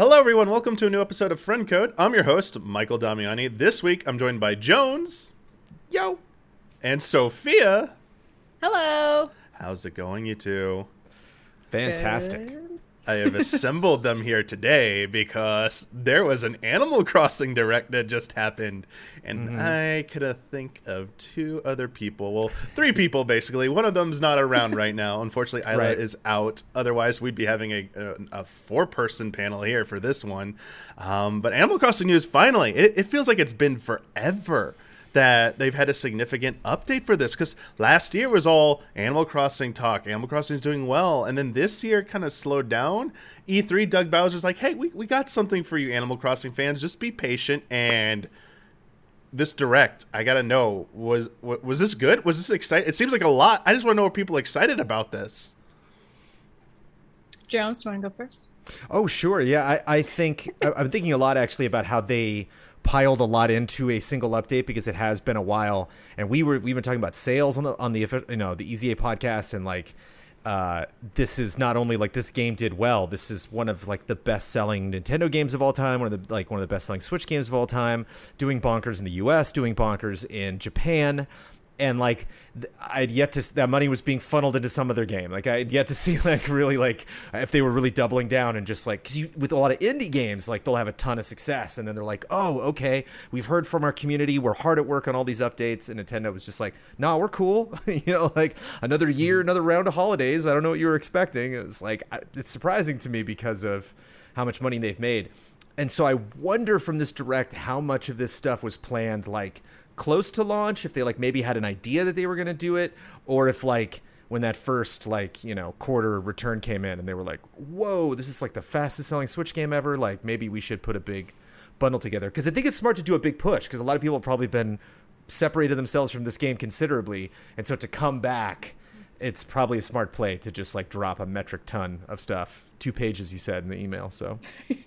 Hello, everyone. Welcome to a new episode of Friend Code. I'm your host, Michael Damiani. This week, I'm joined by Jones Yo. and Sophia. Hello. How's it going, you two? Fantastic. Good. I have assembled them here today because there was an Animal Crossing direct that just happened, and I could have think of two other people. Well, three people basically. One of them's not around right now. Unfortunately, Isla Right. is out. Otherwise, we'd be having a, a, a four-person panel here for this one. Um, but Animal Crossing news finally. It, it feels like it's been forever that they've had a significant update for this because last year was all Animal Crossing talk. Animal Crossing is doing well, and then this year kind of slowed down. E3, Doug Bowser's like, "Hey, we, we got something for you, Animal Crossing fans. Just be patient." And this direct, I gotta know was wa- was this good? Was this exciting? It seems like a lot. I just want to know are people excited about this? Jones, do you want to go first? Oh, sure. Yeah, I, I think I'm thinking a lot actually about how they piled a lot into a single update because it has been a while, and we were we've been talking about sales on the on the you know the EZA podcast and like. Uh, this is not only like this game did well. This is one of like the best-selling Nintendo games of all time. One of the like one of the best-selling Switch games of all time. Doing bonkers in the U.S. Doing bonkers in Japan. And like I'd yet to that money was being funneled into some other game. Like I'd yet to see like really like if they were really doubling down and just like because you with a lot of indie games like they'll have a ton of success and then they're like oh okay we've heard from our community we're hard at work on all these updates and Nintendo was just like no we're cool you know like another mm-hmm. year another round of holidays I don't know what you were expecting it was like it's surprising to me because of how much money they've made. And so I wonder from this direct how much of this stuff was planned like close to launch, if they like maybe had an idea that they were going to do it, or if like when that first like, you know, quarter return came in and they were like, "Whoa, this is like the fastest selling Switch game ever, like maybe we should put a big bundle together." Cuz I think it's smart to do a big push because a lot of people have probably been separated themselves from this game considerably, and so to come back it's probably a smart play to just like drop a metric ton of stuff. Two pages, you said in the email. So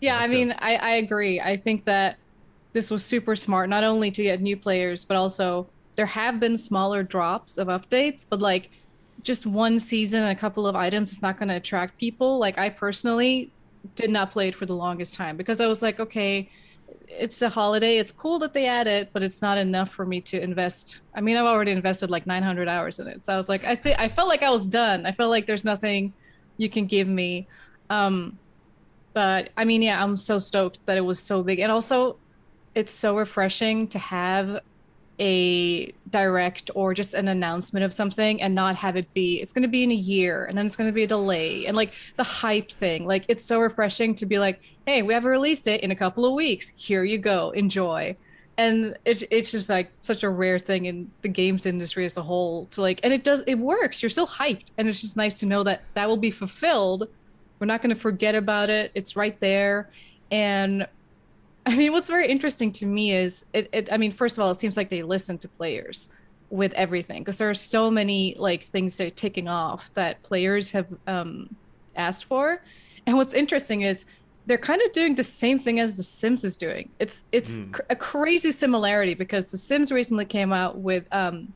Yeah, I mean, I, I agree. I think that this was super smart, not only to get new players, but also there have been smaller drops of updates, but like just one season and a couple of items is not going to attract people. Like I personally did not play it for the longest time because I was like, okay, it's a holiday. It's cool that they add it, but it's not enough for me to invest. I mean, I've already invested like 900 hours in it. So I was like, I think I felt like I was done. I felt like there's nothing you can give me. Um, but I mean, yeah, I'm so stoked that it was so big, and also, it's so refreshing to have a direct or just an announcement of something and not have it be it's going to be in a year and then it's going to be a delay and like the hype thing. Like it's so refreshing to be like hey we have a release date in a couple of weeks. Here you go. Enjoy. And it's it's just like such a rare thing in the games industry as a whole to like and it does it works. You're still hyped and it's just nice to know that that will be fulfilled. We're not going to forget about it. It's right there. And I mean, what's very interesting to me is it, it. I mean, first of all, it seems like they listen to players with everything because there are so many like things they're ticking off that players have um, asked for. And what's interesting is they're kind of doing the same thing as The Sims is doing. It's it's Mm. cr- a crazy similarity because The Sims recently came out with um,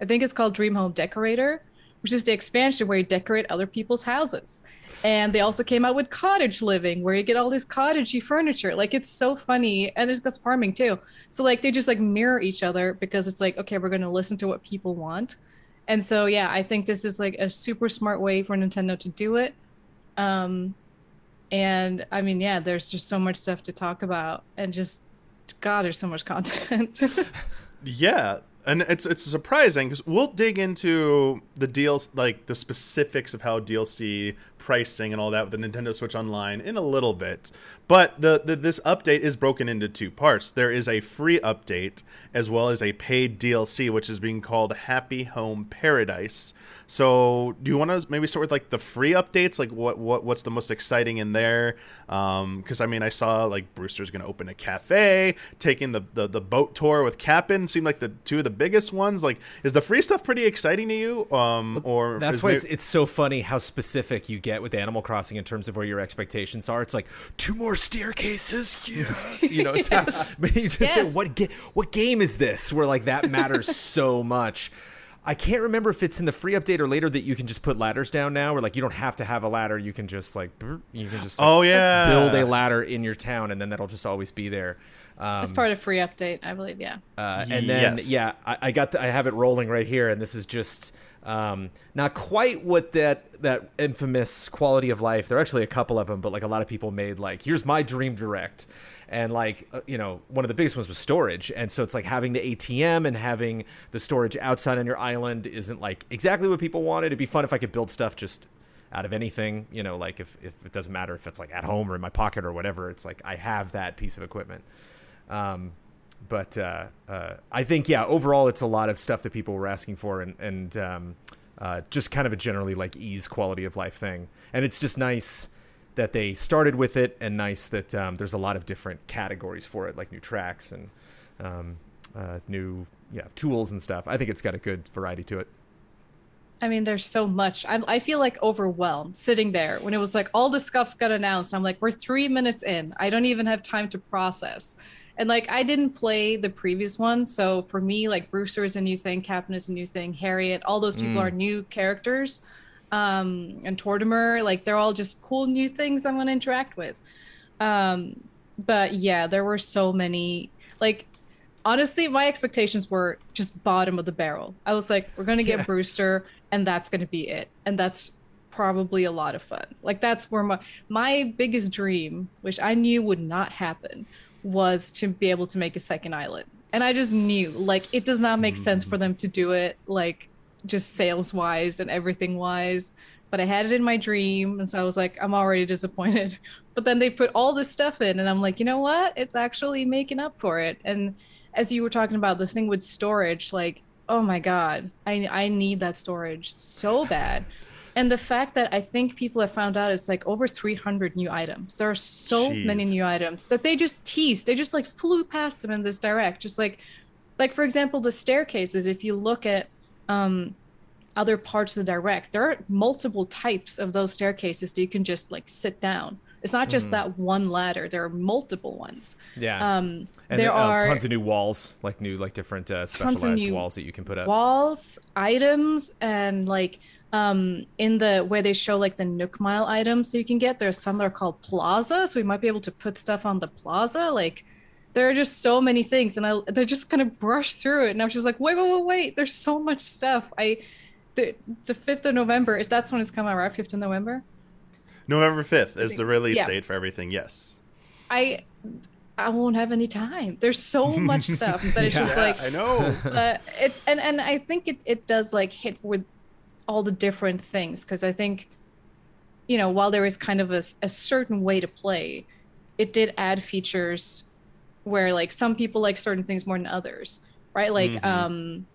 I think it's called Dream Home Decorator, which is the expansion where you decorate other people's houses. And they also came out with cottage living, where you get all this cottagey furniture. Like it's so funny, and there's got farming too. So like they just like mirror each other because it's like okay, we're going to listen to what people want. And so yeah, I think this is like a super smart way for Nintendo to do it. Um, and I mean, yeah, there's just so much stuff to talk about, and just God, there's so much content. Yeah, and it's it's surprising because we'll dig into the deals, like the specifics of how DLC pricing and all that with the Nintendo Switch Online in a little bit. But the, the this update is broken into two parts. There is a free update as well as a paid DLC, which is being called Happy Home Paradise. So, do you want to maybe start with like the free updates? Like, what what what's the most exciting in there? Because I mean, I saw like Brewster's going to open a cafe, taking the, the the boat tour with Kapp'n seemed like the two of the biggest ones. Like, is the free stuff pretty exciting to you? Um, or That's why may- it's, it's so funny how specific you get with Animal Crossing in terms of where your expectations are. It's like two more staircases, yeah. You know, it's but you just say, what ga- what game is this? Where like that matters so much. I can't remember if it's in the free update or later that you can just put ladders down now, or like you don't have to have a ladder. You can just like you can just like, Oh, yeah. build a ladder in your town, and then that'll just always be there. Um, It's part of free update, I believe. Yeah. uh, and then Yes. yeah, I, I got the, I have it rolling right here, and this is just um, not quite what that that infamous quality of life. There are actually a couple of them, but like a lot of people made like here's my dream direct, and like uh, you know one of the biggest ones was storage, and so it's like having the ATM and having the storage outside on your island isn't like exactly what people wanted. It'd be fun if I could build stuff just out of anything, you know, like if, if it doesn't matter if it's like at home or in my pocket or whatever, it's like I have that piece of equipment. Um, but uh, uh, I think yeah, overall it's a lot of stuff that people were asking for, and and um, uh, just kind of a generally like ease quality of life thing. And it's just nice that they started with it, and nice that um, there's a lot of different categories for it, like new tracks and um, uh, new yeah tools and stuff. I think it's got a good variety to it. I mean, there's so much. I, I feel like overwhelmed sitting there when it was like all the stuff got announced. I'm like, we're three minutes in. I don't even have time to process. And like, I didn't play the previous one. So for me, like, Brewster is a new thing, Kapp'n is a new thing, Harriet, all those people are new characters. Um, and Tortimer, like, they're all just cool new things I'm to interact with. Um, but yeah, there were so many. Like, honestly, my expectations were just bottom of the barrel. I was like, we're gonna get Yeah. Brewster, and that's gonna be it, and that's probably a lot of fun. Like that's where my my biggest dream, which I knew would not happen, was to be able to make a second island, and I just knew like it does not make sense for them to do it like just sales wise and everything wise. But I had it in my dream, and so I was like, I'm already disappointed. But then they put all this stuff in, and I'm like, you know what? It's actually making up for it. And as you were talking about this thing with storage, like, oh my god, I I need that storage so bad. And the fact that I think people have found out it's like over 300 new items. There are so many new items that they just teased. They just like flew past them in this direct. Just like, like for example, the staircases. If you look at um, other parts of the direct, there are multiple types of those staircases that you can just like sit down. It's not just that one ladder. There are multiple ones. Yeah. Um, and there uh, are tons of new walls, like new, like different uh, specialized walls that you can put up. walls items and like um in the where they show like the nook mile items that you can get there's some that are called plaza so we might be able to put stuff on the plaza like there are just so many things and i they just kind of brush through it and i was just like wait wait wait wait there's so much stuff i the, the 5th of november is that's when it's coming out right 5th of november November 5th is the release yeah. date for everything. Yes. i i won't have any time there's so much stuff that it's just like I know. uh, it and and I think it it does like hit with all the different things because I think you know while there is kind of a certain way to play, it did add features where like some people like certain things more than others, right? Like Mhm. um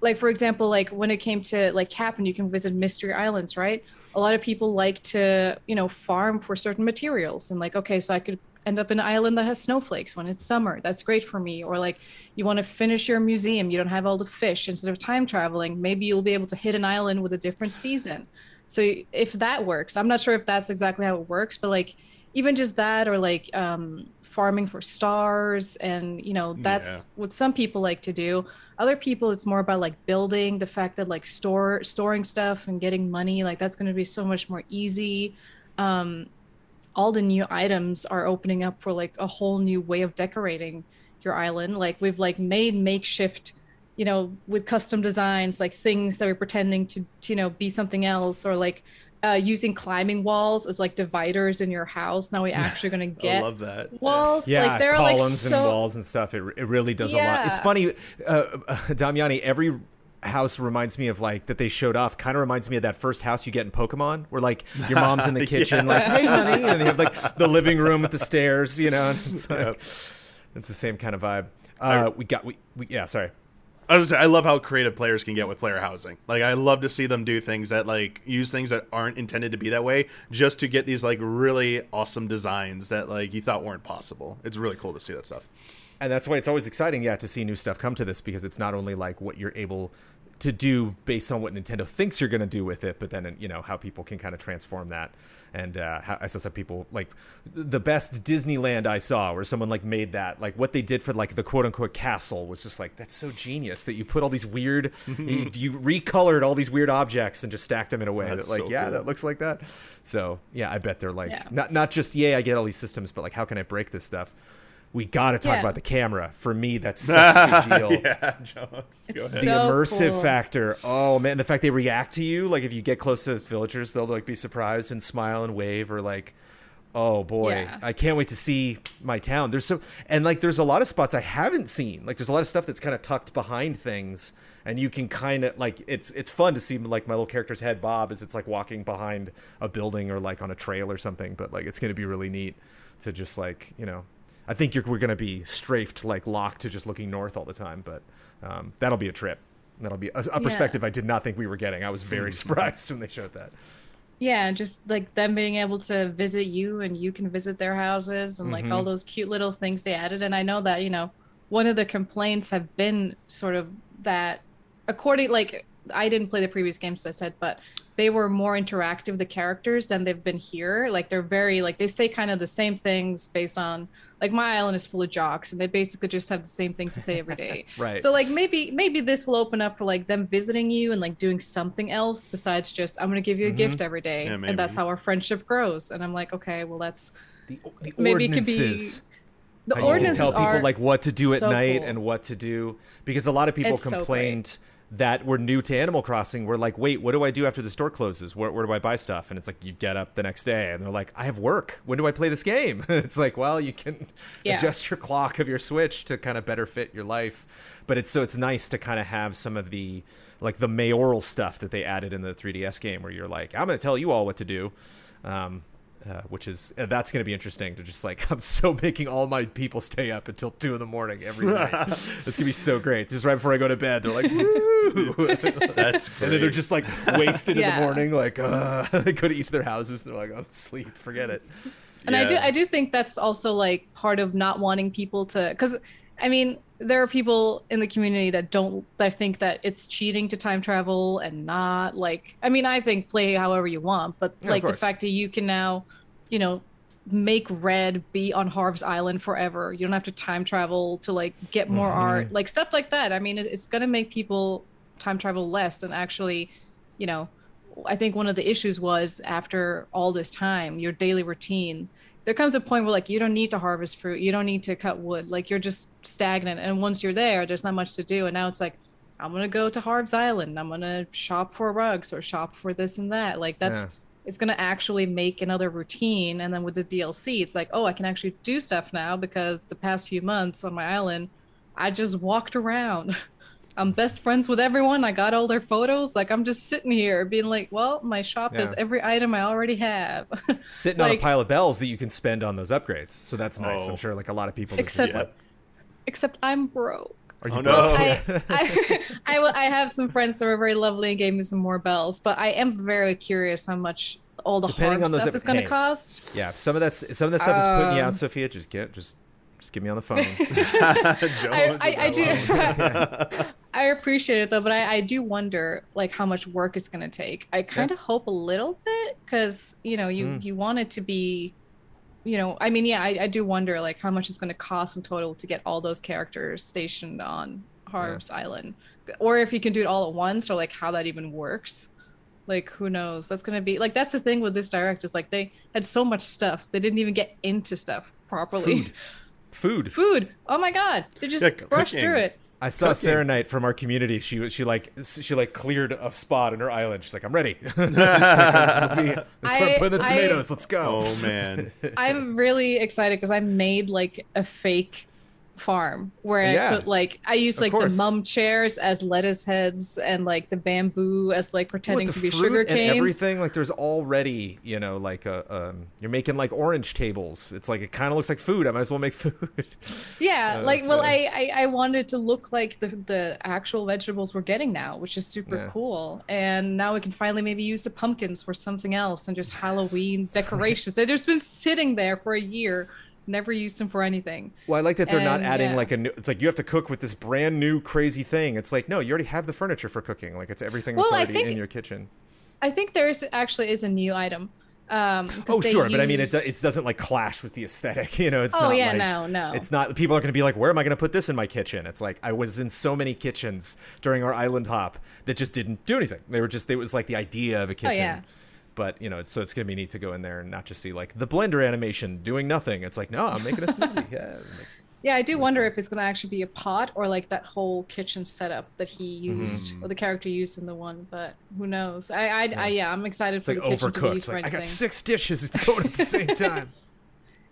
like for example like when it came to like Kapp'n, you can visit mystery islands, right? A lot of people like to you know farm for certain materials and like okay, so I could end up in an island that has snowflakes when it's summer. That's great for me. Or like you want to finish your museum, you don't have all the fish. Instead of time traveling, maybe you'll be able to hit an island with a different season. So if that works, I'm not sure if that's exactly how it works, but like even just that or like um farming for stars and you know that's Yeah. what some people like to do other people it's more about like building the fact that like store storing stuff and getting money like that's going to be so much more easy um all the new items are opening up for like a whole new way of decorating your island like we've like made makeshift you know with custom designs like things that we're pretending to, to you know be something else or like uh, using climbing walls as like dividers in your house now we actually going to I get love that. walls Yeah, like there are columns like so and walls and stuff. It, it really does a lot. It's funny, uh, uh, Damiani. Every house reminds me of like that they showed off. Kind of reminds me of that first house you get in Pokemon, where like your mom's in the kitchen, like hey honey, and you have like the living room with the stairs, you know. And it's like Yep. it's the same kind of vibe. Uh, we got we, we yeah. Sorry. I was gonna say, I love how creative players can get with player housing. Like I love to see them do things that like use things that aren't intended to be that way just to get these like really awesome designs that like you thought weren't possible. It's really cool to see that stuff. and that's why it's always exciting yeah to see new stuff come to this because it's not only like what you're able to do based on what Nintendo thinks you're going to do with it, but then you know how people can kind of transform that. And uh, how, I saw some people like the best Disneyland I saw, where someone like made that like what they did for like the quote unquote castle was just like that's so genius that you put all these weird you, you recolored all these weird objects and just stacked them in a way That's that like so yeah cool. that looks like that. So yeah, I bet they're like Yeah. not not just yay I get all these systems, but like how can I break this stuff? We got to talk Yeah. about the camera. For me, that's such a big deal yeah, Jones. Go ahead. the So immersive cool. factor. Oh man, the fact they react to you, like if you get close to the villagers, they'll like be surprised and smile and wave, or like, oh boy, Yeah. I can't wait to see my town. There's so and like there's a lot of spots I haven't seen. Like there's a lot of stuff that's kind of tucked behind things, and you can kind of like it's it's fun to see like my little character's head bob as it's like walking behind a building or like on a trail or something. But like it's gonna be really neat to just like you know. I think you're, we're going to be strafed, like locked to just looking north all the time, but um, that'll be a trip. That'll be a, a perspective I did not think we were getting. I was very surprised when they showed that. Yeah, just like them being able to visit you and you can visit their houses and like Mm-hmm. all those cute little things they added. And I know that, you know, one of the complaints have been sort of that according like I didn't play the previous games as I said, but they were more interactive the characters than they've been here. Like they're very like they say kind of the same things based on like my island is full of jocks and they basically just have the same thing to say every day. Right. So like maybe maybe this will open up for like them visiting you and like doing something else besides just I'm gonna give you a gift mm-hmm. every day Yeah, and that's how our friendship grows. And I'm like, okay, well that's The, the Maybe it could be- the how you can ordinances tell people are like what to do at so night cool. and what to do because a lot of people It's so complained that were new to Animal Crossing. We're like, wait, what do I do after the store closes? Where, where do I buy stuff? And it's like you get up the next day and they're like, I have work. When do I play this game? it's like, well, you can Yeah. adjust your clock of your Switch to kind of better fit your life. But it's so it's nice to kind of have some of the like the mayoral stuff that they added in the 3DS game, where you're like, I'm going to tell you all what to do. Um, uh, which is uh, that's going to be interesting to just like I'm so making all my people stay up until two in the morning every night. it's gonna be so great. Just right before I go to bed, they're like, Woo! That's great. and then they're just like wasted in the morning. Like uh, they go to each of their houses. They're like, I'm asleep. Forget it. and I do I do think that's also like part of not wanting people to because I mean there are people in the community that don't that think that it's cheating to time travel and not like I mean I think play however you want but Yeah, like the fact that you can now you know make red be on Harv's Island forever. You don't have to time travel to like get more Mm-hmm. art like stuff like that. I mean it's gonna make people time travel less than actually you know I think one of the issues was after all this time, your daily routine, there comes a point where like you don't need to harvest fruit, you don't need to cut wood, like you're just stagnant. And once you're there, there's not much to do. And now it's like, I'm gonna go to Harv's Island, I'm gonna shop for rugs or shop for this and that. Like that's Yeah. it's gonna actually make another routine. And then with the DLC, it's like, oh, I can actually do stuff now because the past few months on my island, I just walked around. I'm best friends with everyone. I got all their photos. Like I'm just sitting here being like, well, my shop has Yeah. every item I already have. Sitting on a pile of bells that you can spend on those upgrades. So that's nice. Oh. I'm sure like a lot of people. just Except- like, Except I'm broke. Are you Oh, broke? no. I, I, I, will- I have some friends that were very lovely and gave me some more bells, but I am very curious how much all the Depending harm on stuff ep- is going to hey. cost. Yeah, some of that's some of that stuff is putting you Um, out, Sophia. Just get just just get me on the phone. I, I, I do. I appreciate it though, but I, I do wonder like how much work it's going to take. I kind of hope a little bit because you know you Mm. you want it to be, you know, I mean, yeah, I, I do wonder like how much it's going to cost in total to get all those characters stationed on Harv's Island, or if you can do it all at once, or like how that even works. Like who knows? That's going to be like that's the thing with this direct is like they had so much stuff they didn't even get into stuff properly. Food. Food. Food. Oh my god, they just Yeah, brushed cooking. through it. I saw Cooking. Sarah Knight from our community. She was- she like she like cleared a spot in her island. She's like, I'm ready. Like, "This will be- let's start I- putting the I- tomatoes. Let's go. Oh man. I'm really excited because I made like a fake farm where I put like I use like the mum chairs as lettuce heads and like the bamboo as like pretending to be sugar and canes. everything, like there's already, you know, like a, um, you're making like orange tables. It's like it kind of looks like food. I might as well make food. Yeah, Uh, like well, uh, I, I I wanted to look like the the actual vegetables we're getting now, which is super Yeah. cool. And now we can finally maybe use the pumpkins for something else and just Halloween decorations. They've just been sitting there for a year, never used them for anything. Well, I like that they're not adding yeah. like a new. It's like you have to cook with this brand new crazy thing. It's like no, you already have the furniture for cooking. Like it's everything that's Well, already think- in your kitchen. I think there is actually is a new item. Um, Oh sure, but I mean, it, do- it doesn't like clash with the aesthetic. You know, it's Oh, not yeah, like, no, no. It's not. People are going to be like, where am I going to put this in my kitchen? It's like I was in so many kitchens during our island hop that just didn't do anything. They were just. It was like the idea of a kitchen. Oh, yeah. But you know, so it's gonna be neat to go in there and not just see like the blender animation doing nothing. It's like, no, I'm making a smoothie. Yeah, like, Yeah, I do wonder if it's going to actually be a pot or like that whole kitchen setup that he Mm-hmm. used or the character used in the one. But who knows? I, I, I yeah, I'm excited it's for like the kitchen to be overcooked. used for Like I anything. got six dishes. It's going at the same time.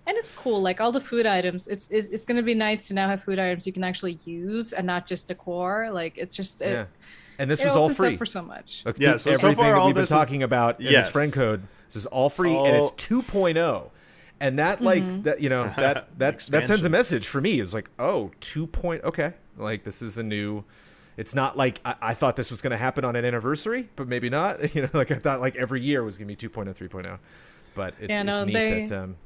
And it's cool, like all the food items. It's it's, it's going to be nice to now have food items you can actually use and not just decor. Like it's just it, yeah. And this it is all opens free. up for so much. Look, Yeah, dude, so- so everything far that all we've been this is- talking about in Yes. this friend code, this is all free and it's All- 2.0. And that like Mm-hmm. that you know that that that sends a message for me. It's like, oh, 2. Point, okay. Like this is a new it's not like I, I thought this was going to happen on an anniversary, but maybe not. You know, like I thought like every year was going to be 2.0, 3.0. But it's, Yeah, it's neat they- that um,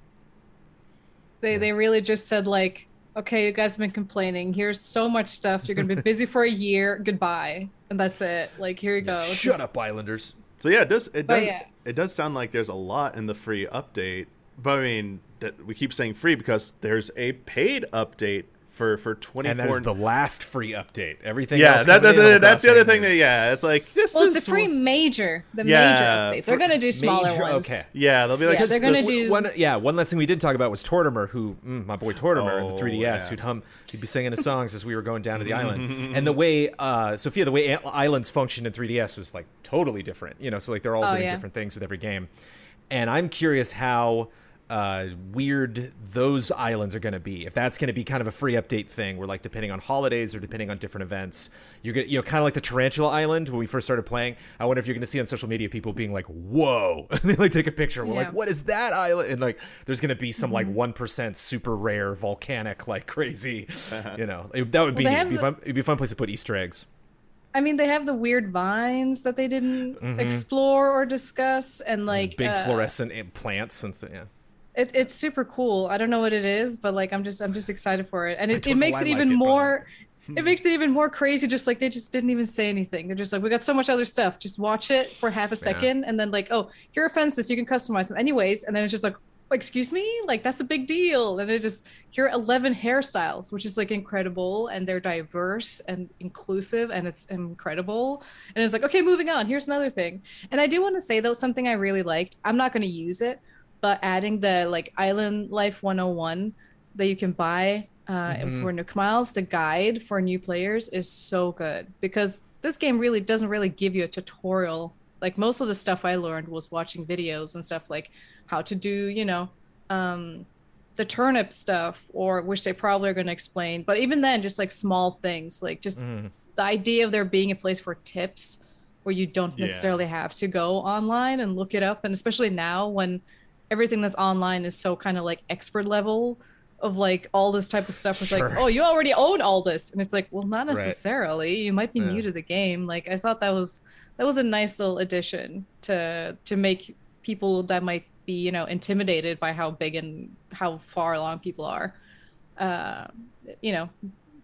They they really just said like, okay, you guys have been complaining. Here's so much stuff. You're going to be busy for a year. Goodbye, and that's it. Like here you go. shut Just- up, Islanders. So yeah, it does. It does. yeah. It does sound like there's a lot in the free update, but I mean that we keep saying free because there's a paid update for for twenty And that four. the last free update. Everything yeah, else that, that, that- that's the other Crossing thing. that yeah, it's like this Well, is it's the free major, the Yeah, major update. They're going to do smaller Major- ones. okay. Yeah, they'll be like Yeah, they're gonna do- one. Yeah, one last thing we did talk about was Tortimer, who mm, my boy Tortimer in the Oh, 3ds, yeah. who'd hum, he'd be singing his songs as we were going down to the island. And the way, uh, Sophia, the way islands function in 3ds was like totally different. You know, so like they're all Oh, doing yeah. different things with every game. And I'm curious how uh, weird those islands are going to be. If that's going to be kind of a free update thing, where like depending on holidays or depending on different events, you're gonna, you know, kind of like the Tarantula Island when we first started playing. I wonder if you're going to see on social media people being like, "Whoa!" and they like take a picture. We're Yeah. like, "What is that island?" And like, there's going to be some Mm-hmm. like one percent super rare volcanic like crazy, you know, it- that would be Well, neat. It'd be, have fun, it'd be a fun place to put Easter eggs. I mean, they have the weird vines that they didn't explore or discuss, and like Mm-hmm. big uh, fluorescent plants and so, yeah. It, it's super cool. I don't know what it is, but like I'm just I'm just excited for it, and it, it makes it even it, more. It makes it even more crazy. Just like they just didn't even say anything. They're just like, we got so much other stuff. Just watch it for half a second, and then like, oh, here are fences. You can customize them, anyways. And then it's just like, excuse me, like that's a big deal. And it just here are 11 hairstyles, which is like incredible, and they're diverse and inclusive, and it's incredible. And it's like, okay, moving on. Here's another thing. And I do want to say though something I really liked. I'm not going to use it, but adding the like Island Life 101 that you can buy uh, for Nook Miles, the guide for new players is so good because this game really doesn't really give you a tutorial. Like most of the stuff I learned was watching videos and stuff like how to do, you know, um, the turnip stuff, or which they probably are going to explain. But even then, just like small things, like just the idea of there being a place for tips where you don't Yeah. necessarily have to go online and look it up, and especially now when everything that's online is so kind of like expert level of like all this type of stuff. It's like, oh, you already own all this, and it's like, well, not Right. necessarily. You might be Yeah. new to the game. Like I thought that was that was a nice little addition to to make people that might be you know intimidated by how big and how far along people are. Uh, you know,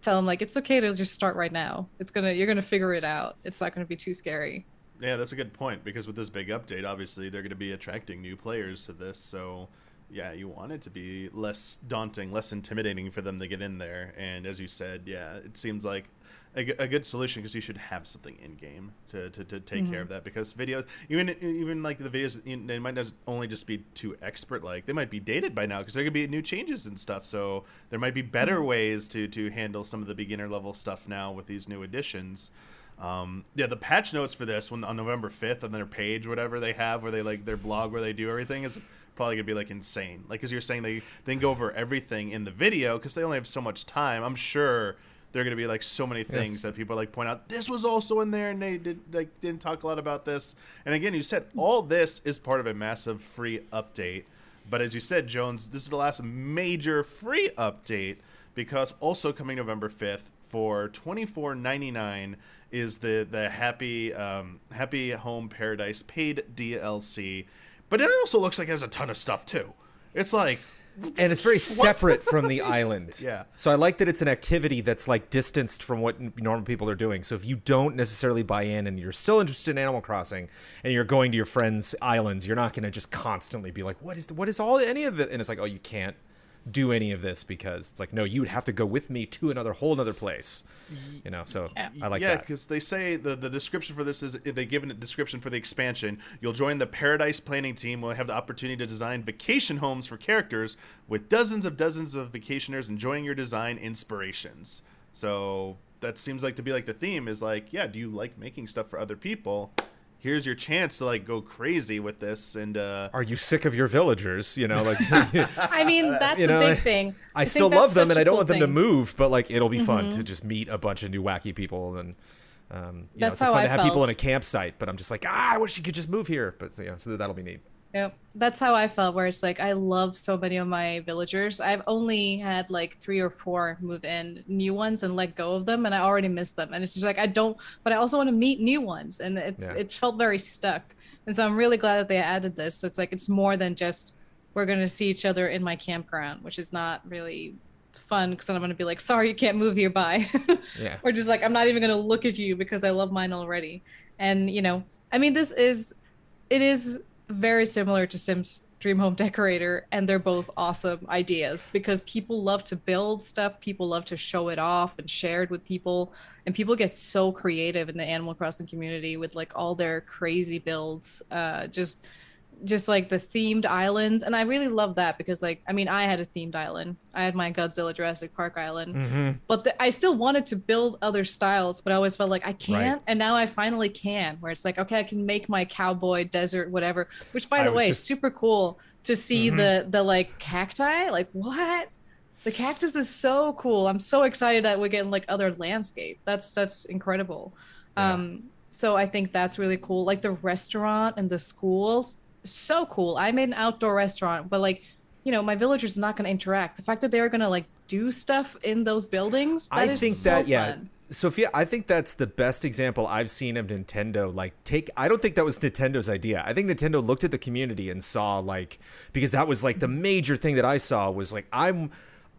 tell them like it's okay to just start right now. It's gonna you're gonna figure it out. It's not gonna be too scary. Yeah, that's a good point because with this big update, obviously they're going to be attracting new players to this. So, yeah, you want it to be less daunting, less intimidating for them to get in there. And as you said, yeah, it seems like a good solution because you should have something in game to, to, to take care of mm-hmm. that because videos, even even like the videos, they might not only just be too expert like they might be dated by now because there could be new changes and stuff. So there might be better mm-hmm. ways to to handle some of the beginner level stuff now with these new additions. Um, yeah, the patch notes for this when on November fifth on their page, whatever they have, where they like their blog where they do everything is probably gonna be like insane. Like as you're saying, they then go over everything in the video because they only have so much time. I'm sure there are gonna be like so many things Yes. that people like point out. This was also in there, and they did like didn't talk a lot about this. And again, you said all this is part of a massive free update. But as you said, Jones, this is the last major free update because also coming November 5th for twenty four ninety nine is the the happy um, happy home paradise paid DLC. But it also looks like it has a ton of stuff too. It's like and it's very separate from the island. Yeah. So I like that it's an activity that's like distanced from what normal people are doing. So if you don't necessarily buy in and you're still interested in Animal Crossing and you're going to your friends' islands, you're not going to just constantly be like, "What is the, what is all any of it?" And it's like, "Oh, you can't do any of this because it's like, no, you would have to go with me to another whole another place." You know. So I like yeah, that. because they say the, the description for this is they give a description for the expansion. You'll join the Paradise Planning Team. We'll have the opportunity to design vacation homes for characters with dozens of dozens of vacationers enjoying your design inspirations. So that seems like to be like the theme is like, yeah, do you like making stuff for other people? Here's your chance to like go crazy with this and uh Are you sick of your villagers? You know, like I mean, that's you know, a big thing. I, think still love them, and i don't cool want them to move. But like, it'll be fun to just meet a bunch of new wacky people, and um, you know, That's it's how fun I to have people felt. in a campsite. But I'm just like, ah, I wish you could just move here. But so, yeah, so that'll be neat. Yep. That's how I felt where it's like I love so many of my villagers. I've only had like three or four move in new ones and let go of them and I already miss them. And it's just like I don't but I also want to meet new ones and it's Yeah. it felt very stuck. And so I'm really glad that they added this. So it's like it's more than just we're gonna see each other in my campground, which is not really fun because then I'm gonna be like, sorry you can't move here, bye. Yeah. or just like I'm not even gonna look at you because I love mine already. And you know, I mean, this is it is very similar to Sims Dream Home Decorator, and they're both awesome ideas because people love to build stuff, people love to show it off and share it with people, and people get so creative in the Animal Crossing community with like all their crazy builds. Uh, just just like the themed islands and i really love that because like i mean i had a themed island. I had my godzilla jurassic park island. Mm-hmm. but the, i still wanted to build other styles but i always felt like i can't and now i finally can where it's like okay i can make my cowboy desert whatever which by I the way just- super cool to see Mhm. the the like cacti like what? The cactus is so cool. I'm so excited that we're getting like other landscape. That's that's incredible. Yeah. um so i think that's really cool. Like the restaurant and the schools so cool i made an outdoor restaurant but like you know my villagers are not going to interact the fact that they're going to like do stuff in those buildings that I think so that yeah, fun. Sophia, I think that's the best example I've seen of Nintendo. Like, take I don't think that was Nintendo's idea. I think Nintendo looked at the community and saw like because that was like the major thing that I saw was like I'm.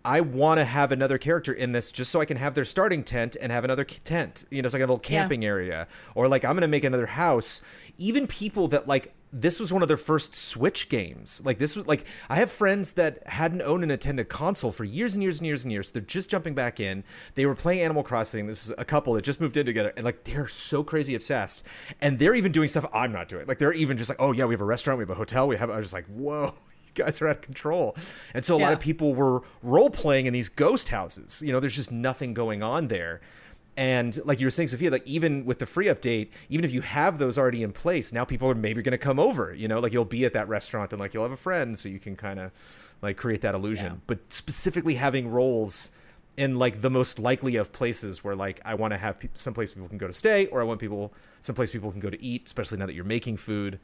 I want to have another character in this just so I can have their starting tent and have another tent, you know, so I can have a little Yeah. camping area. Or like I'm going to make another house. Even people that like this was one of their first Switch games. Like this was like I have friends that hadn't owned a Nintendo console for years and years and years and years. They're just jumping back in. They were playing Animal Crossing. This is a couple that just moved in together, and like they're so crazy obsessed. And they're even doing stuff I'm not doing. Like they're even just like, oh yeah, we have a restaurant, we have a hotel, we have. I was just like, whoa. You guys are out of control, and so a lot of people were role playing in these ghost houses. You know, there's just nothing going on there. And like you were saying, Sophia, like even with the free update, even if you have those already in place, now people are maybe going to come over. You know, like you'll be at that restaurant and like you'll have a friend, so you can kind of like create that illusion. Yeah. But specifically having roles in like the most likely of places where like I want to have pe- someplace people can go to stay, or I want people someplace people can go to eat, especially now that you're making food.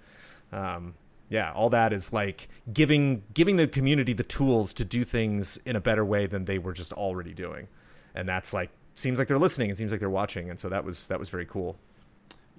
Um, yeah, all that is like giving giving the community the tools to do things in a better way than they were just already doing, and that's like seems like they're listening. It seems like they're watching, and so that was that was very cool.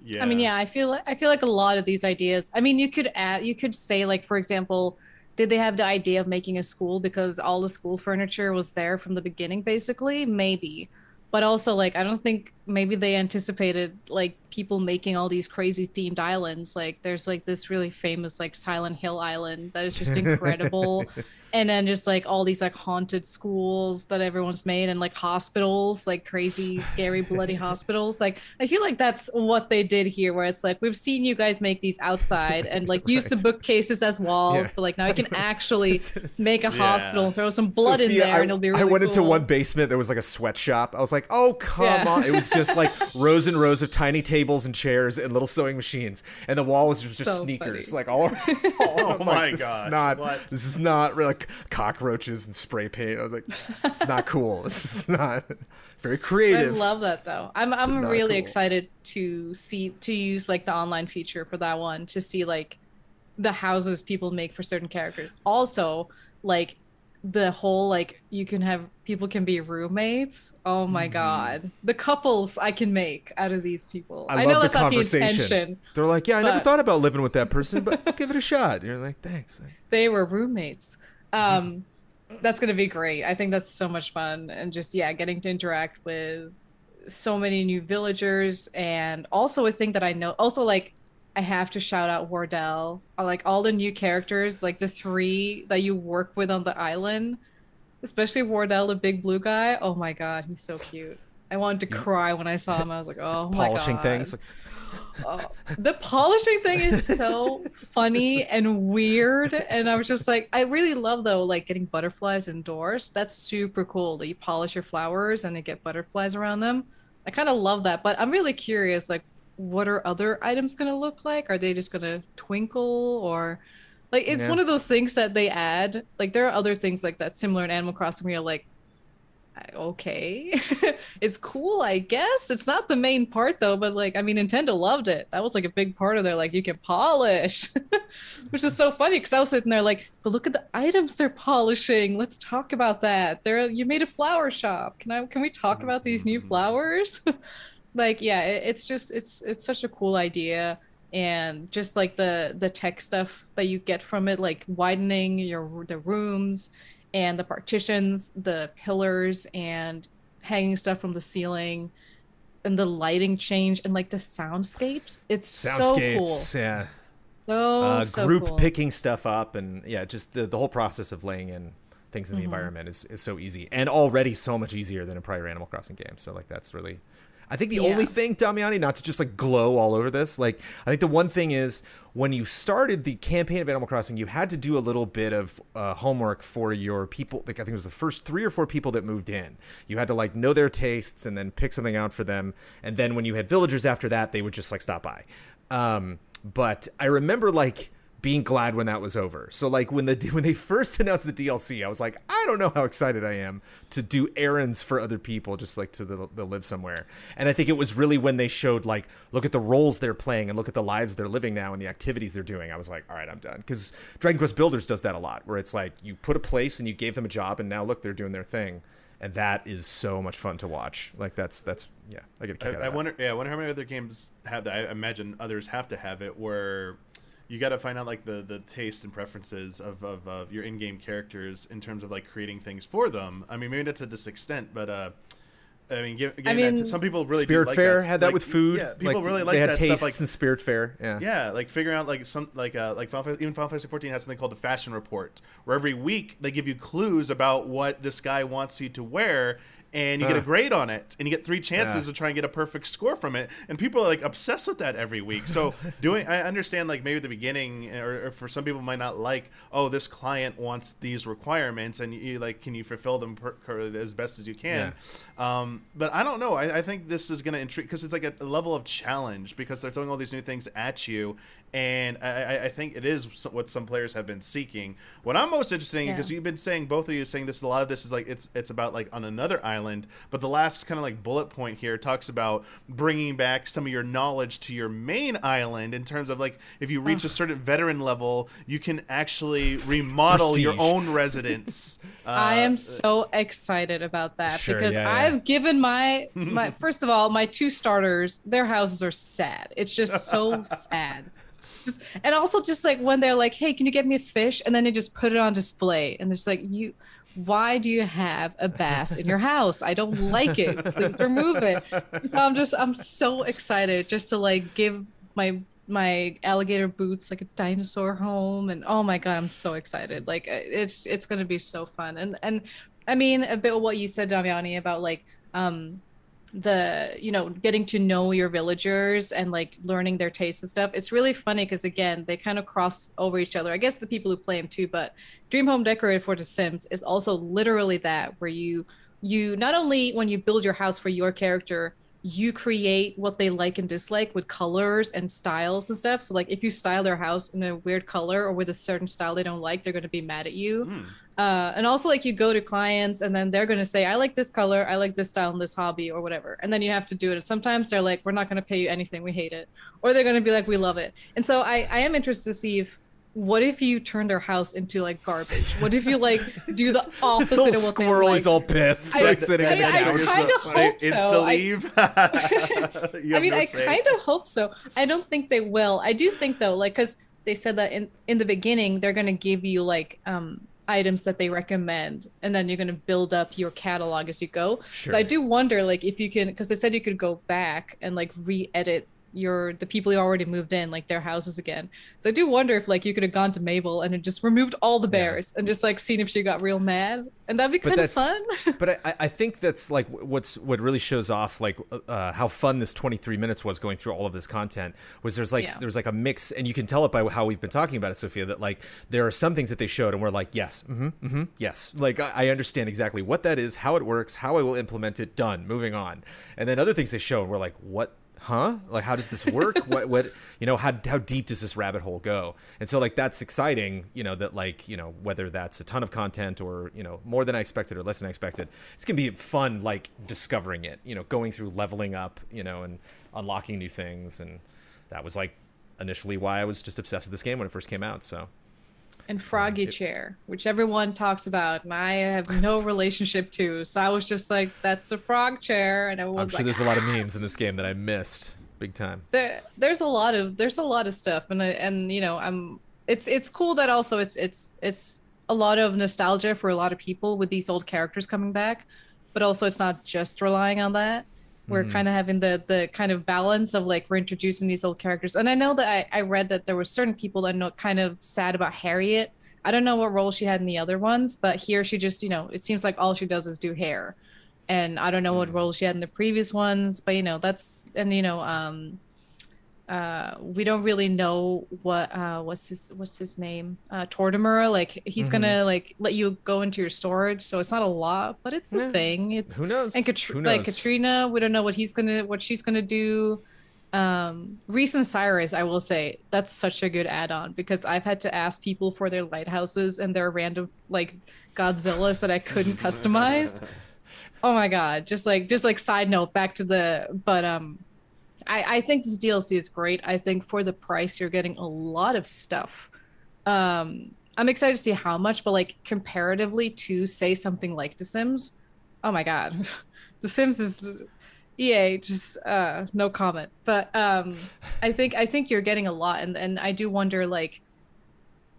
yeah I mean, yeah, I feel like I feel like a lot of these ideas. I mean, you could add, you could say, like, for example, did they have the idea of making a school because all the school furniture was there from the beginning, basically? Maybe, but also like, I don't think maybe they anticipated like people making all these crazy themed islands. Like, there's like this really famous like Silent Hill Island that is just incredible. And then just like all these like haunted schools that everyone's made, and like hospitals, like crazy, scary, bloody hospitals. Like I feel like that's what they did here, where it's like we've seen you guys make these outside and like use the bookcases as walls, Yeah. but like now you can actually make a Yeah. hospital and throw some blood in there, I, and it'll be really I went into one basement. There was like a sweatshop. I was like, "Oh come Yeah. on!" It was just like rows and rows of tiny tables and chairs and little sewing machines, and the wall was just, just So sneakers, funny. like all. around. Oh I'm my like, this gosh, Is not, what? This is not really like cockroaches and spray paint. I was like, "It's not cool. This is not very creative. I love that though. I'm I'm really cool. excited to see to use like the online feature for that one to see like the houses people make for certain characters. Also, like the whole like you can have people can be roommates. Oh my Mm-hmm. god, the couples I can make out of these people. I, know love the that's not the conversation. intention. They're like, "Yeah, I never thought about living with that person, but give it a shot." You're like, "Thanks." They were roommates. Um, that's gonna be great. I think that's so much fun, and just yeah, getting to interact with so many new villagers, and also a thing that I know. Also, like I have to shout out Wardell. Like all the new characters, like the three that you work with on the island, especially Wardell, the big blue guy. Oh my god, he's so cute. I wanted to cry when I saw him. I was like, oh my polishing god. things. Oh, the polishing thing is so funny and weird and i was just like i really love though like getting butterflies indoors. That's super cool that you polish your flowers and they get butterflies around them. I kind of love that but i'm really curious like what are other items going to look like? Are they just going to twinkle or like it's Yeah. one of those things that they add. Like there are other things like that similar in animal crossing where you're like okay. It's cool i guess. It's not the main part though but like i mean nintendo loved it. That was like a big part of their like you can polish which is so funny because i was sitting there like but look at the items they're polishing. Let's talk about that. They're you made a flower shop. Can i can we talk about these new mm-hmm. flowers? Like yeah it, it's just it's it's such a cool idea. And just like the the tech stuff that you get from it like widening your the rooms and the partitions the pillars and hanging stuff from the ceiling and the lighting change and like the soundscapes it's so cool Soundscapes, yeah. so, uh, so group cool. picking stuff up and yeah just the, the whole process of laying in things in Mm-hmm. the environment is, is so easy and already so much easier than a prior animal crossing game so like that's really i think the Yeah. only thing damiani not to just like glow all over this like i think the one thing is when you started the campaign of animal crossing you had to do a little bit of uh, homework for your people like i think it was the first three or four people that moved in you had to like know their tastes and then pick something out for them and then when you had villagers after that they would just like stop by um, but I remember like being glad when that was over. So like when the when they first announced the DLC, I was like, I don't know how excited I am to do errands for other people, just like to the, the live somewhere. And I think it was really when they showed like, look at the roles they're playing and look at the lives they're living now and the activities they're doing. I was like, all right, I'm done. Because Dragon Quest Builders does that a lot, where it's like you put a place and you gave them a job, and now look, they're doing their thing. And that is so much fun to watch. Like that's that's yeah, I get a kick out of I, I that. wonder. Yeah, I wonder how many other games have that. I imagine others have to have it where you got to find out like the the taste and preferences of, of uh, your in-game characters in terms of like creating things for them. I mean, maybe not to this extent, but uh, I mean, give, giving that mean, to, some people really do Spirit like Fair that. had that Like, with food. Yeah, people really like they had that tastes stuff. Like in Spiritfarer. Yeah. yeah, like figuring out like some like uh like Final Fantasy, even Final Fantasy 14 has something called the fashion report, where every week they give you clues about what this guy wants you to wear, and you get a grade on it, and you get three chances Yeah. to try and get a perfect score from it, and people are like obsessed with that every week. So doing, I understand like maybe at the beginning, or, or for some people might not like, oh, this client wants these requirements, and you like, can you fulfill them per, as best as you can? Um, but I don't know. I, I think this is going to intrigue because it's like a, a level of challenge because they're throwing all these new things at you, and I, I, I think it is what some players have been seeking. What I'm most interested in Yeah. because you've been saying both of you saying this. A lot of this is like it's it's about like on another island, but the last kind of like bullet point here talks about bringing back some of your knowledge to your main island in terms of like if you reach a certain veteran level, you can actually remodel your own residence. I Uh, am so excited about that Sure, because yeah, yeah. I've given my my first of all my two starters their houses are sad. It's just so sad. Just, and also just like when they're like, "Hey, can you get me a fish?" and then they just put it on display and it's like, "You why do you have a bass in your house? I don't like it. Please remove it." So I'm just I'm so excited just to like give my my alligator boots like a dinosaur home and oh my god i'm so excited like uh, it's it's going to be so fun and and i mean a bit of what you said damiani about like um the you know getting to know your villagers and like learning their tastes and stuff it's really funny because again they kind of cross over each other. I guess the people who play them too but dream home decorator for the sims is also literally that where you you not only when you build your house for your character you create what they like and dislike with colors and styles and stuff. So like if you style their house in a weird color or with a certain style they don't like they're going to be mad at you. Hmm. uh, and also like you go to clients and then they're going to say i like this color i like this style and this hobby or whatever. And then you have to do it. And sometimes they're like we're not going to pay you anything we hate it. Or they're going to be like we love it. And so i i am interested to see if what if you turn their house into like garbage what if you like do the This opposite little of what they squirrel like? is all pissed, I- like sitting I- in the I couch. kinda hope It's so. the I- leave. I mean, I kind of hope so. I don't think they will. I do think though, like, because they said that in in the beginning they're gonna give you like um items that they recommend and then you're going to build up your catalog as you go Sure. so i do wonder like if you can because they said you could go back and like re-edit your the people you already moved in like their houses again. So i do wonder if like you could have gone to mabel and just removed all the Yeah. bears and just like seen if she got real mad. And that'd be But kind of fun. but I, I think that's like what's what really shows off like uh, how fun this 23 minutes was going through all of this content was there's like Yeah. there's like a mix and you can tell it by how we've been talking about it Sophia that like there are some things that they showed and we're like yes mm-hmm, mm-hmm, yes. Like I, I understand exactly what that is how it works how I will implement it done moving on. And then other things they show and we're like what huh? Like how does this work? What what you know how, how deep does this rabbit hole go? And so like that's exciting you know that like you know whether that's a ton of content or you know more than i expected or less than i expected it's gonna be fun like discovering it you know going through leveling up you know and unlocking new things. And that was like initially why i was just obsessed with this game when it first came out so and froggy uh, chair which everyone talks about and i have no relationship to. So i was just like that's the frog chair and everyone's i'm sure like, there's a lot of ah. memes in this game that i missed big time. There there's a lot of there's a lot of stuff and I, and you know i'm it's it's cool that also it's it's it's a lot of nostalgia for a lot of people with these old characters coming back but also it's not just relying on that we're kind of having the the kind of balance of like we're introducing these old characters. And i know that i, I read that there were certain people that know kind of sad about harriet. I don't know what role she had in the other ones but here she just you know it seems like all she does is do hair. And I don't know what role she had in the previous ones, but you know that's and you know um, uh, we don't really know what uh, what's his what's his name uh, Tortimer like he's Mm-hmm. gonna like let you go into your storage, so it's not a lot, but it's a thing. It's who knows and Katr- who like Katrina, we don't know what he's gonna what she's gonna do. Um, Reese and Cyrus, I will say that's such a good add-on because I've had to ask people for their lighthouses and their random like Godzillas that I couldn't customize. Oh my god! Just like just like side note, back to the but um, I I think this DLC is great. I think for the price, you're getting a lot of stuff. Um, I'm excited to see how much, but like comparatively to say something like The Sims, oh my god, The Sims is EA just uh no comment. But um, I think I think you're getting a lot, and and I do wonder like.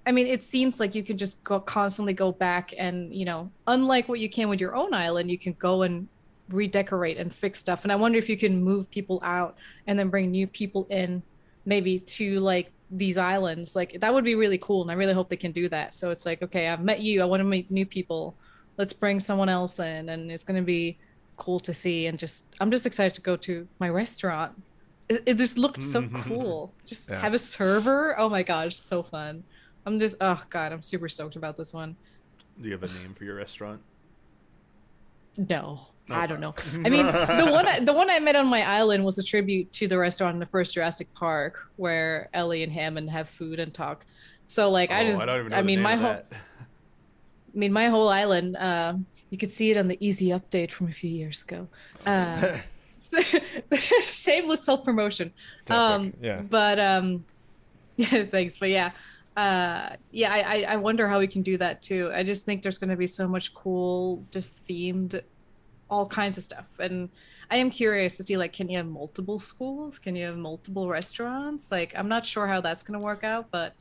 I mean, it seems like you can just go constantly go back and, you know, unlike what you can with your own island, you can go and redecorate and fix stuff. And I wonder if you can move people out and then bring new people in, maybe to like these islands. Like that would be really cool. And I really hope they can do that. So it's like, okay, I've met you. I want to meet new people. Let's bring someone else in. And it's going to be cool to see. And just, I'm just excited to go to my restaurant. It, it just looked so cool. Just Yeah. have a server. Oh my gosh, so fun. I'm just oh god, I'm super stoked about this one. Do you have a name for your restaurant? No, I don't know. I mean, the one I, the one I met on my island was a tribute to the restaurant in the first Jurassic Park, where Ellie and Hammond have food and talk. So like, I Oh, just, I don't even know. I mean, my whole I mean, my whole island. Um, you could see it on the Easy Update from a few years ago. Uh, shameless self promotion. Um, yeah. But um, yeah, thanks. But yeah, uh, yeah, I, I I wonder how we can do that too. I just think there's going to be so much cool, just themed, all kinds of stuff, and I am curious to see like, can you have multiple schools? Can you have multiple restaurants? Like, I'm not sure how that's going to work out, but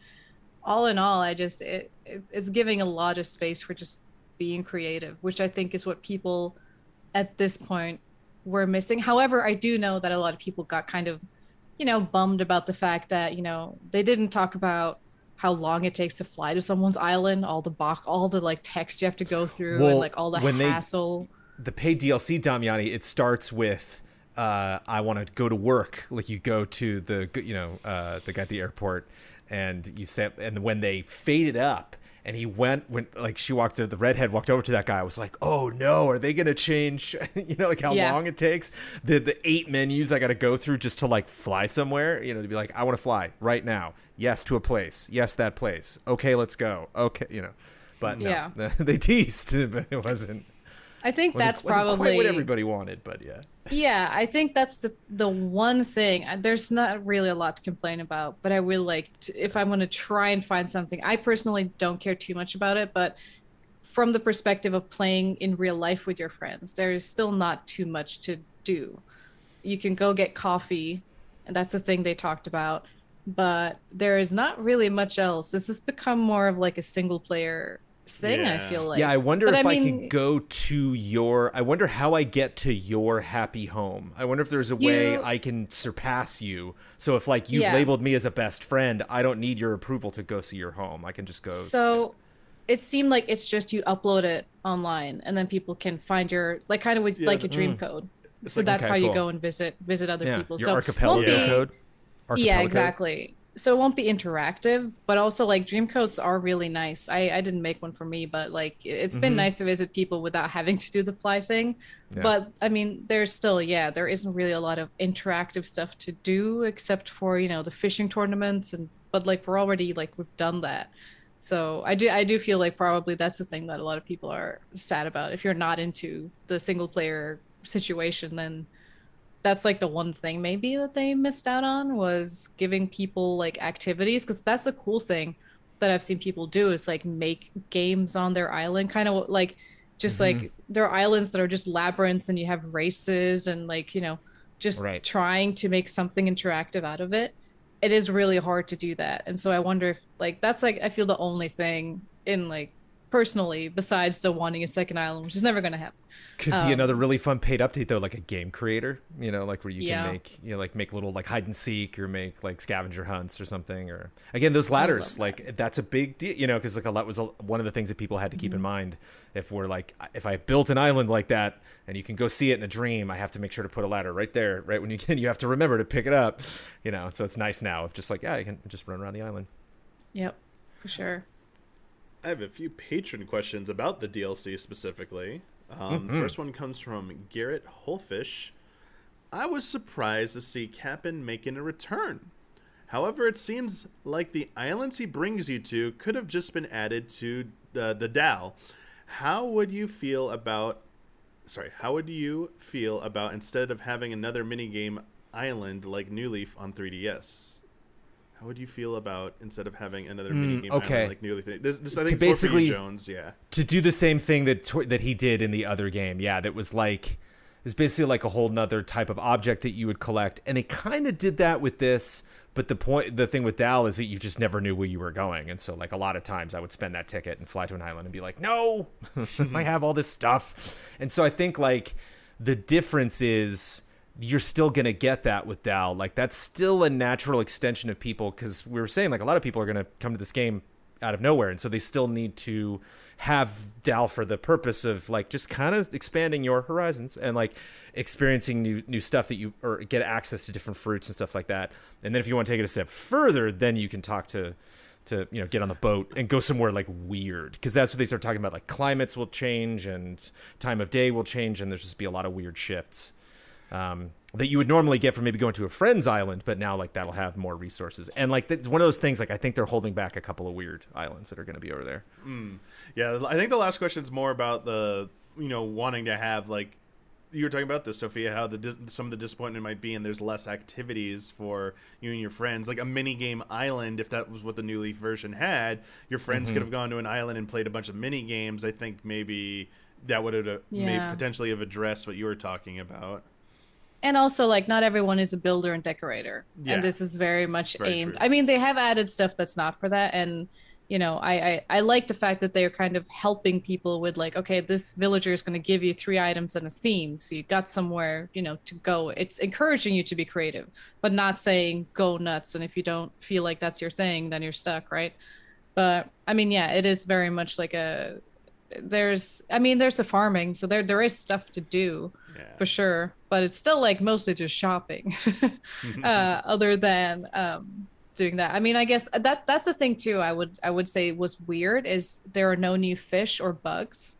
all in all, I just it, it it's giving a lot of space for just being creative, which I think is what people at this point were missing. However, I do know that a lot of people got kind of, you know, bummed about the fact that you know they didn't talk about how long it takes to fly to someone's island, all the box, all the like text you have to go through, Well, and like all the when they- hassle. The paid DLC Damiani, it starts with uh, I want to go to work. Like you go to the you know uh, the guy at the airport, and you say, and when they faded up, and he went when like she walked to the redhead walked over to that guy. I was like, oh no, are they gonna change? you know, like how Yeah. long it takes the the eight menus I got to go through just to like fly somewhere. You know, to be like, I want to fly right now. Yes, to a place. Yes, that place. Okay, let's go. Okay, you know. But no, Yeah. they teased, but it wasn't I think wasn't, that's wasn't probably quite what everybody wanted, but yeah. yeah i think that's the the one thing uh, there's not really a lot to complain about but i will like to, if i'm going to try and find something i personally don't care too much about it but from the perspective of playing in real life with your friends there is still not too much to do you can go get coffee and that's the thing they talked about but there is not really much else this has become more of like a single player thing. I feel like. yeah, I wonder But if I, mean, can go to your. I wonder how I get to your happy home. I wonder if there's a way I can surpass you. So if like you've Yeah. labeled me as a best friend, I don't need your approval to go see your home. I can just go. So it seemed like it's just you upload it online and then people can find your like kind of with Yeah, like a the- dream mm. code. So like- that's Okay, how you go and visit visit other yeah, people. your so archipelago won't be- code. Yeah, Archipelago? exactly. So it won't be interactive, but also like dream codes are really nice. I I didn't make one for me, but like it's been nice to visit people without having to do the fly thing. Mm-hmm. Yeah. But I mean, there's still yeah, there isn't really a lot of interactive stuff to do except for you know the fishing tournaments and but like we're already like we've done that. So I do I do feel like probably that's the thing that a lot of people are sad about. If you're not into the single player situation, then that's like the one thing maybe that they missed out on was giving people like activities because that's a cool thing that I've seen people do is like make games on their island, kind of like just mm-hmm. like there are islands that are just labyrinths and you have races and like you know just Right. trying to make something interactive out of it. It is really hard to do that, and so I wonder if like that's like I feel the only thing in like personally besides the wanting a second island, which is never going to happen. Could Um, be another really fun paid update though, like a game creator. You know, like where you Yeah. can make you know like make little like hide and seek or make like scavenger hunts or something. Or again, those ladders, that. like that's a big deal. You know, because like a lot was a, one of the things that people had to Mm-hmm. keep in mind. If we're like, if I built an island like that and you can go see it in a dream, I have to make sure to put a ladder right there, right when you can. You have to remember to pick it up. You know, so it's nice now of just like yeah, I can just run around the island. Yep, for sure. I have a few patron questions about the DLC specifically. Um, the First one comes from Garrett Holfish. I was surprised to see Kapp'n making a return. However, it seems like the islands he brings you to could have just been added to the, the DAO. How would you feel about sorry, how would you feel about instead of having another minigame island like New Leaf on 3DS? How would you feel about instead of having another mm, minigame okay. island like New Leaf? This, this I To think is more for you, basically- Jones. Yeah. to do the same thing that that he did in the other game. Yeah, that was like it's basically like a whole nother type of object that you would collect, and it kind of did that with this. But the point, the thing with Dal is that you just never knew where you were going, and so like a lot of times I would spend that ticket and fly to an island and be like, no, I have all this stuff, and so I think like the difference is you're still gonna get that with Dal. Like that's still a natural extension of people because we were saying like a lot of people are gonna come to this game out of nowhere, and so they still need to have Dal for the purpose of like just kind of expanding your horizons and like experiencing new new stuff that you or get access to different fruits and stuff like that. And then if you want to take it a step further, then you can talk to to you know get on the boat and go somewhere like weird because that's what they start talking about. Like climates will change and time of day will change, and there's just be a lot of weird shifts um, that you would normally get from maybe going to a friend's island, but now like that'll have more resources. And like it's one of those things. Like I think they're holding back a couple of weird islands that are going to be over there. Yeah, I think the last question is more about the you know wanting to have like you were talking about this, Sophia, how the some of the disappointment might be, and there's less activities for you and your friends, like a mini game island. If that was what the New Leaf version had, your friends Mm-hmm. could have gone to an island and played a bunch of mini games. I think maybe that would have uh, may Yeah. potentially have addressed what you were talking about. And also like not everyone is a builder and decorator Yeah. and this is very much Very aimed true. i mean they have added stuff that's not for that and you know I, I i like the fact that they're kind of helping people with like okay this villager is going to give you three items and a theme so you got somewhere you know to go it's encouraging you to be creative but not saying go nuts and if you don't feel like that's your thing then you're stuck right but i mean yeah it is very much like a there's i mean there's the farming so there there is stuff to do Yeah. for sure but it's still like mostly just shopping uh other than um doing that. I mean i guess that that's the thing too i would i would say was weird is there are no new fish or bugs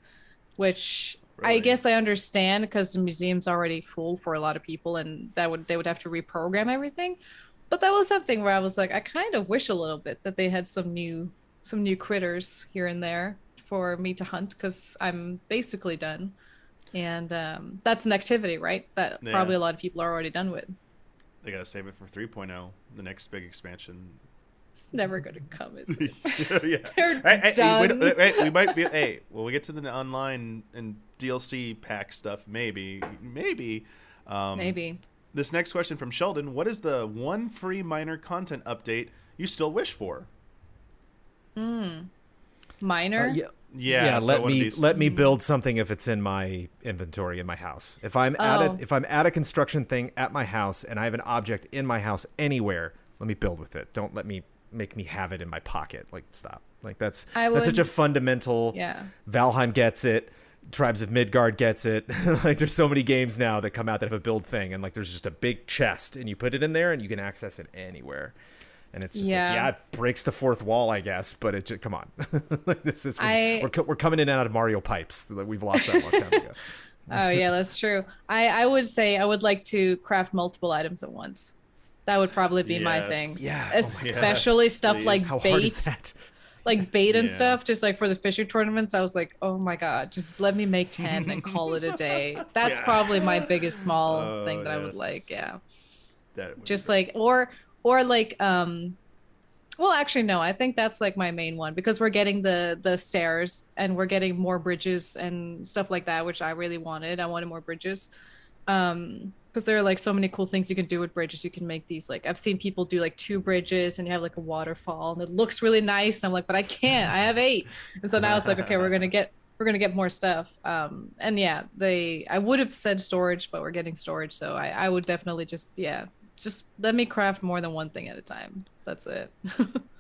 which i guess i understand because the museum's already full for a lot of people and that would they would have to reprogram everything but that was something where i was like i kind of wish a little bit that they had some new some new critters here and there for me to hunt because i'm basically done and um, that's an activity right that Yeah. probably a lot of people are already done with They gotta save it for 3.0, the next big expansion. it's never going to come is it yeah. They're Hey, hey, hey, wait, done. wait, wait, we might be. Hey, when we get to the online and DLC pack stuff, maybe, maybe. Um, maybe This next question from Sheldon: What is the one free minor content update you still wish for? minor Uh, yeah, Yeah, yeah, so let me be- let me build something if it's in my inventory in my house. If I'm at Oh. a if I'm at a construction thing at my house and I have an object in my house anywhere, let me build with it. Don't let me make me have it in my pocket. Like stop. Like that's I that's such a fundamental. Yeah. Valheim gets it. Tribes of Midgard gets it. like there's so many games now that come out that have a build thing, and like there's just a big chest, and you put it in there, and you can access it anywhere. And it's just Yeah. like, yeah, it breaks the fourth wall, I guess, but it just come on. like this is I- we're, we're coming in and out of Mario pipes. Like, We've lost that long time ago. Oh yeah, that's true. I I would say I would like to craft multiple items at once. That would probably be my thing. Yeah. Oh Especially Yes, stuff please. like How bait, hard is that? like bait and Yeah. stuff. Just like for the fisher tournaments, I was like, oh my god, just let me make ten and call it a day. That's Yeah. probably my biggest small Oh, thing that I would like. Yeah. That just like or or like um well actually no i think that's like my main one because we're getting the the stairs and we're getting more bridges and stuff like that which i really wanted. I wanted more bridges. Um because there are like so many cool things you can do with bridges. You can make these like i've seen people do like two bridges and you have like a waterfall and it looks really nice. And i'm like but i can't. I have eight. And so now it's like okay we're gonna get we're gonna get more stuff. Um and yeah they i would have said storage but we're getting storage. So i i would definitely just yeah just let me craft more than one thing at a time that's it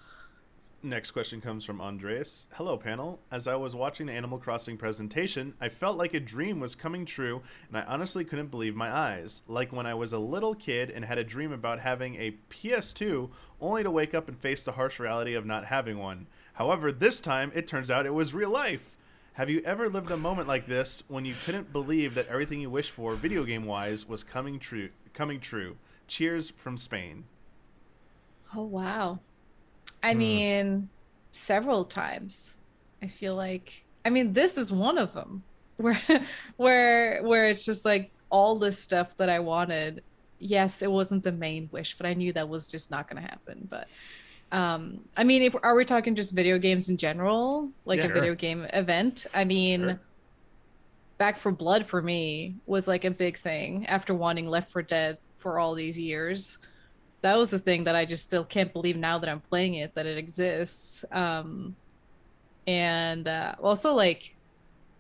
Next question comes from Andreas. Hello, panel. As I was watching the Animal Crossing presentation, I felt like a dream was coming true, and I honestly couldn't believe my eyes. Like when I was a little kid and had a dream about having a PS2, only to wake up and face the harsh reality of not having one. However, this time it turns out it was real life. Have you ever lived a moment like this when you couldn't believe that everything you wished for, video game wise, was coming true? Coming true. Cheers from Spain. oh wow. I mean several times i feel like. I mean this is one of them where where where it's just like all this stuff that i wanted. Yes it wasn't the main wish but i knew that was just not going to happen but um i mean if are we talking just video games in general? Like Yeah. a video game event? I mean Sure. Back 4 Blood for me was like a big thing after wanting Left 4 Dead for all these years. That was the thing that i just still can't believe now that i'm playing it that it exists. Um and uh also like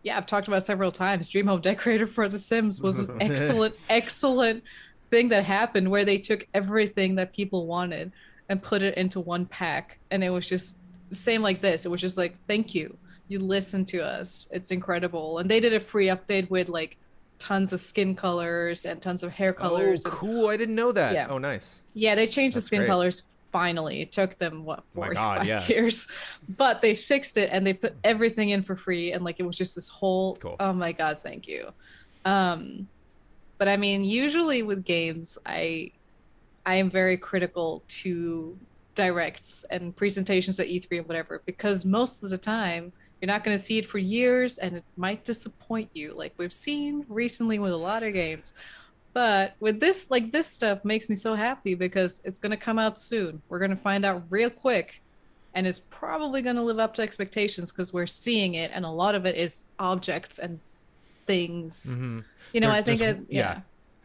yeah i've talked about several times. Dream home decorator for the sims was an excellent excellent thing that happened where they took everything that people wanted and put it into one pack. And it was just same like this. It was just like thank you. You listen to us. It's incredible. And they did a free update with like tons of skin colors and tons of hair Oh, colors and- cool! I didn't know that. Yeah. Oh, nice. yeah, they changed the skin great. colors finally. It took them what Oh four God, yeah. years, but they fixed it and they put everything in for free. And like it was just this whole. Cool. Oh my god, thank you. Um, but I mean, usually with games, I I am very critical to directs and presentations at E3 and whatever because most of the time you're not going to see it for years and it might disappoint you like we've seen recently with a lot of games. But with this like this stuff makes me so happy because it's going to come out soon. We're going to find out real quick and it's probably going to live up to expectations because we're seeing it and a lot of it is objects and things. Mm-hmm. You know There- i think there's- it yeah.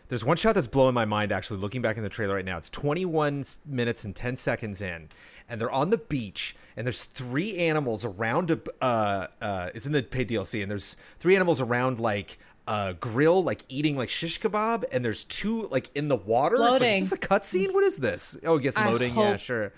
There's one shot that's blowing my mind actually looking back in the trailer right now. It's 21 minutes and 10 seconds in and they're on the beach and there's three animals around a uh uh it's in the paid DLC and there's three animals around like a grill like eating like shish kebab and there's two like in the water. It's like, Loading. is this a cutscene? What is this? Oh, yes, I loading. Yeah, sure.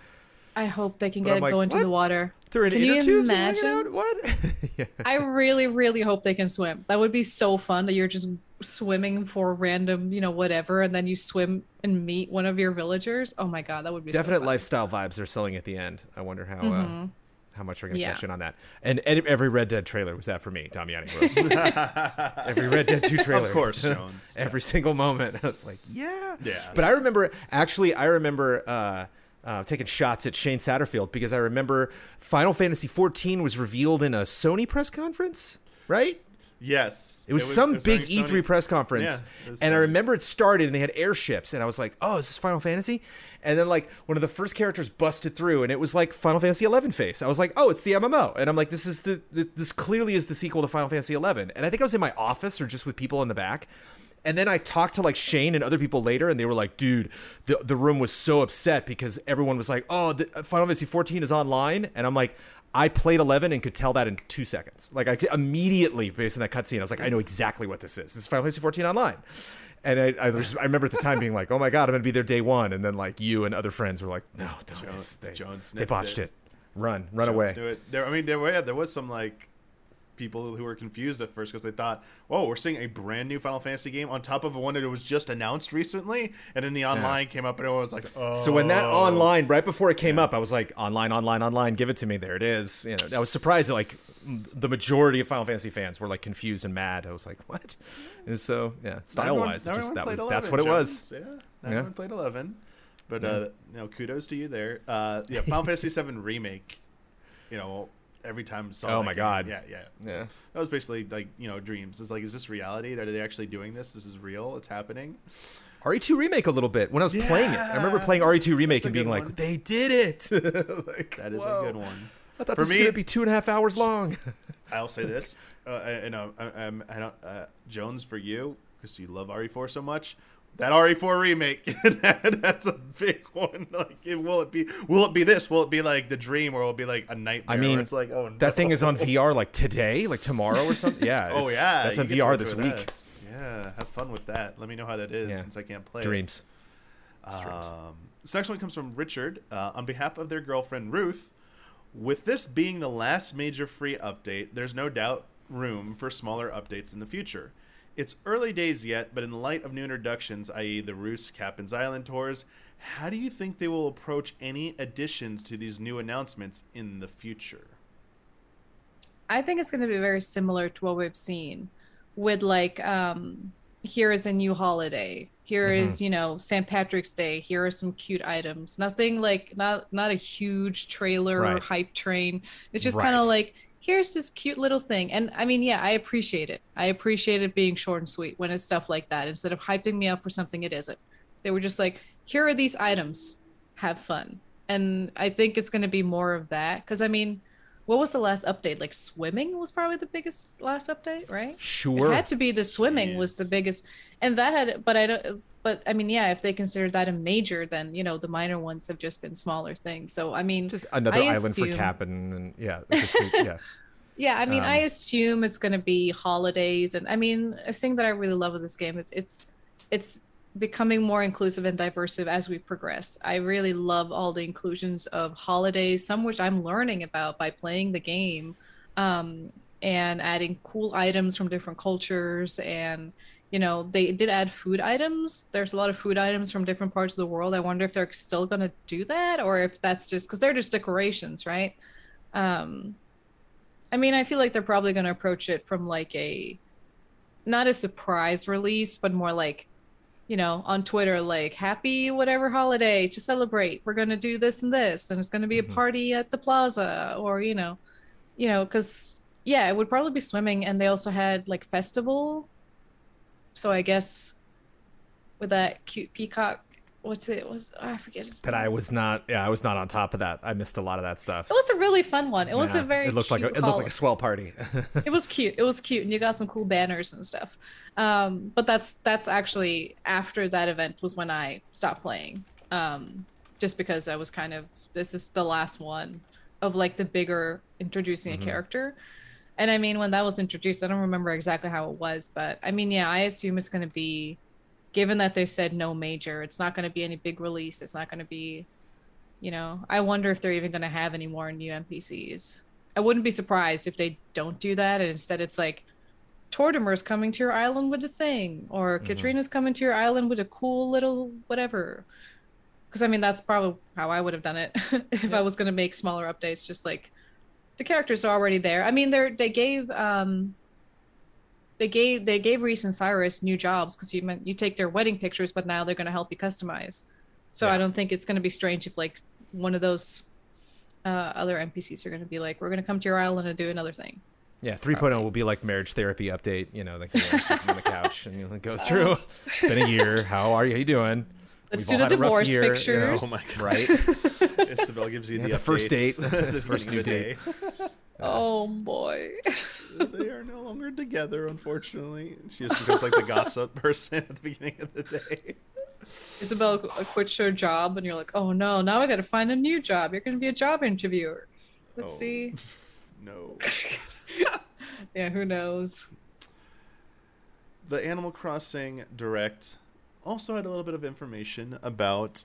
I hope they can But get I'm it like, go into what? the water. Through an Can inner you tube imagine? What? yeah. I really, really hope they can swim. That would be so fun that you're just swimming for random, you know, whatever, and then you swim and meet one of your villagers. Oh my god, that would be Definite fun. lifestyle vibes they're selling at the end. I wonder how uh, how much we're gonna Yeah. catch in on that. And, and every Red Dead trailer was that for me, Damiani Rose. every Red Dead Two trailer, Of course, Jones. every single moment. I was like, yeah, Yeah. But I remember actually, I remember. Uh, uh, taking shots at Shane Satterfield because I remember Final Fantasy XIV was revealed in a Sony press conference, right? Yes. It was, some it was big during E3 Sony- press conference, Yeah, it was and I remember it started, and they had airships, and I was like, "Oh, is this Final Fantasy?" And then like one of the first characters busted through, and it was like Final Fantasy 11 face. I was like, "Oh, it's the MMO," and I'm like, "This is the this, this clearly is the sequel to Final Fantasy 11." And I think I was in my office or just with people in the back, And then I talked to like Shane and other people later, and they were like, "Dude, the the room was so upset because everyone was like, oh, the Final Fantasy 14 is online,' and I'm like." I played 11 and could tell that in two seconds. Like I immediately, based on that cutscene, I was like, I know exactly what this is. This is Final Fantasy 14 online. And I, I, was, I remember at the time being like, oh my god, I'm gonna be there day one. And then like you and other friends were like, no, don't. Jones- they, Jones they botched it. it. Run, run Jones away. it. There, I mean, there, yeah, there was some like people who were confused at first because they thought, "Whoa, we're seeing a brand new Final Fantasy game on top of one that was just announced recently," and then the online came up and it was like, "Oh." So when that online, right before it came up, I was like, online, online, online, give it to me. There it is. You know, I was surprised that like the majority of Final Fantasy fans were like confused and mad. I was like, what? And so yeah, style wise, just that was that's what it Jones. was. Yeah, not Yeah. everyone played eleven, but uh, you know, kudos to you there. Uh, yeah, Final Fantasy Seven remake. You know, every time. I Saw Oh my game, God. Yeah, yeah. Yeah. That was basically like you know dreams. It's like, is this reality? Are they actually doing this? This is real. It's happening. RE2 remake a little bit when I was playing it. I remember playing RE2 remake That's and being good like, one. they did it. like, That is whoa. a good one. I thought For this me- was gonna be two and a half hours long. I'll say this, uh, and uh, um, I don't, uh, Jones for you because you love RE4 so much. That RE4 remake, that, that's a big one. Like, it, will it be? Will it be this? Will it be like the dream, or will it be like a nightmare? I mean, it's like, oh, that thing is on VR like today, like tomorrow or something. Yeah. Oh it's- yeah, that's on VR this week. that. Yeah, have fun with that. Let me know how that is Yeah. since I can't play. it. Dreams. Um, this next one comes from Richard. Uh, on behalf of their girlfriend Ruth, with this being the last major free update, there's no doubt room for smaller updates in the future. It's early days yet, but in light of new introductions, i.e., the Roos Kapp'n's Island tours, how do you think they will approach any additions to these new announcements in the future? I think it's going to be very similar to what we've seen with like um here is a new holiday. Here is, you know, St. Patrick's Day. Here are some cute items. Nothing like not not a huge trailer or hype train. It's just kind of like here's this cute little thing. And I mean, yeah, I appreciate it. I appreciate it being short and sweet when it's stuff like that instead of hyping me up for something it isn't. They were just like, here are these items. Have fun. And I think it's going to be more of that cuz I mean, what was the last update? Like swimming was probably the biggest last update, right? Sure. It had to be the swimming was the biggest, and that had. But I don't. But I mean, yeah, if they consider that a major, then you know the minor ones have just been smaller things. So I mean, Just another I island for assume- Cap and, and yeah, to, yeah. yeah, I mean, I Um, assume it's going to be holidays, and I mean, a thing that I really love with this game is it's it's becoming more inclusive and diverse as we progress. I really love all the inclusions of holidays, some which I'm learning about by playing the game, um, and adding cool items from different cultures and. You know, they did add food items. There's a lot of food items from different parts of the world. I wonder if they're still going to do that or if that's just because they're just decorations, right? Um, I mean, I feel like they're probably going to approach it from like a not a surprise release, but more like, you know, on Twitter, like happy whatever holiday to celebrate. We're going to do this and this, and it's going to be a Mhm. party at the plaza, or you know, you know, because yeah, it would probably be swimming, and they also had like festival. So I guess with that cute peacock, what's it? Was oh, I forget That. I was not. Yeah, I was not on top of that. I missed a lot of that stuff. It was a really fun one. It was a very It looked like a, it looked like a swell party. it was cute. It was cute, and you got some cool banners and stuff. Um, but that's that's actually after that event was when I stopped playing, um, just because I was kind of this is the last one of like the bigger introducing Mhm. a character. And I mean, when that was introduced, I don't remember exactly how it was, but I mean, yeah, I assume it's going to be, given that they said no major, it's not going to be any big release. It's not going to be, you know, I wonder if they're even going to have any more new NPCs. I wouldn't be surprised if they don't do that, and instead it's like, Tortimer's coming to your island with a thing, or Mhm. Katrina's coming to your island with a cool little whatever. Because I mean, that's probably how I would have done it if I was going to make smaller updates. Just like the characters are already there. I mean, they're they gave um they gave they gave Reese and Cyrus new jobs because you meant you take their wedding pictures, but now they're going to help you customize. So I don't think it's going to be strange if like one of those uh, other NPCs are going to be like, we're going to come to your island and do another thing. yeah, 3.0 will be like marriage therapy update. You know, like you know, sitting on the couch and you know, goes through. It's been a year. How are you? How you doing? Let's We've do the had a rough divorce year, you know, pictures. Oh my God. Right. Isabelle gives you Yeah, the, the first date. the First new the day. Oh boy. they are no longer together, unfortunately. She just becomes like the gossip person at the beginning of the day. Isabelle quits her job, and you're like, oh no, now I got to find a new job. You're going to be a job interviewer. Let's Oh. see. No. Yeah, who knows? the Animal Crossing Direct also had a little bit of information about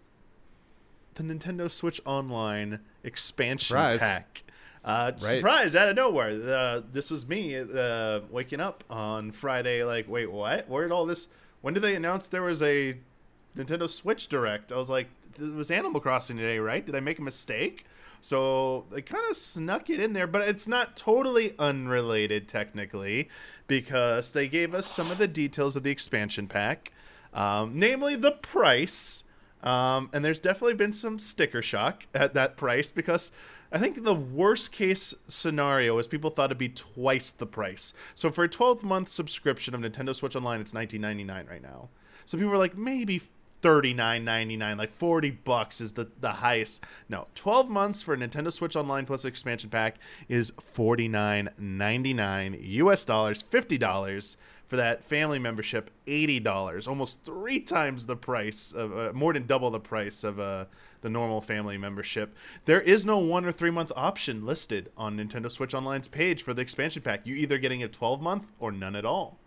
the Nintendo Switch Online expansion Surprise. pack. Uh, Right. Surprise out of nowhere. Uh, this was me uh, waking up on Friday, like, wait, what? Where did all this? When did they announce there was a Nintendo Switch Direct? I was like, it was Animal Crossing today, right? Did I make a mistake? So they kind of snuck it in there, but it's not totally unrelated technically, because they gave us some of the details of the expansion pack, um, namely the price. Um, and there's definitely been some sticker shock at that price because I think the worst case scenario is people thought it'd be twice the price. So for a 12 month subscription of Nintendo Switch Online, it's 19.99 right now. So people were like, maybe 39.99, like 40 bucks is the, the highest. No, 12 months for a Nintendo Switch Online plus expansion pack is 49.99 US dollars, $50 for that family membership, $80, almost three times the price of uh, more than double the price of uh, the normal family membership. There is no one or three month option listed on Nintendo Switch Online's page for the expansion pack. You're either getting a 12 month or none at all.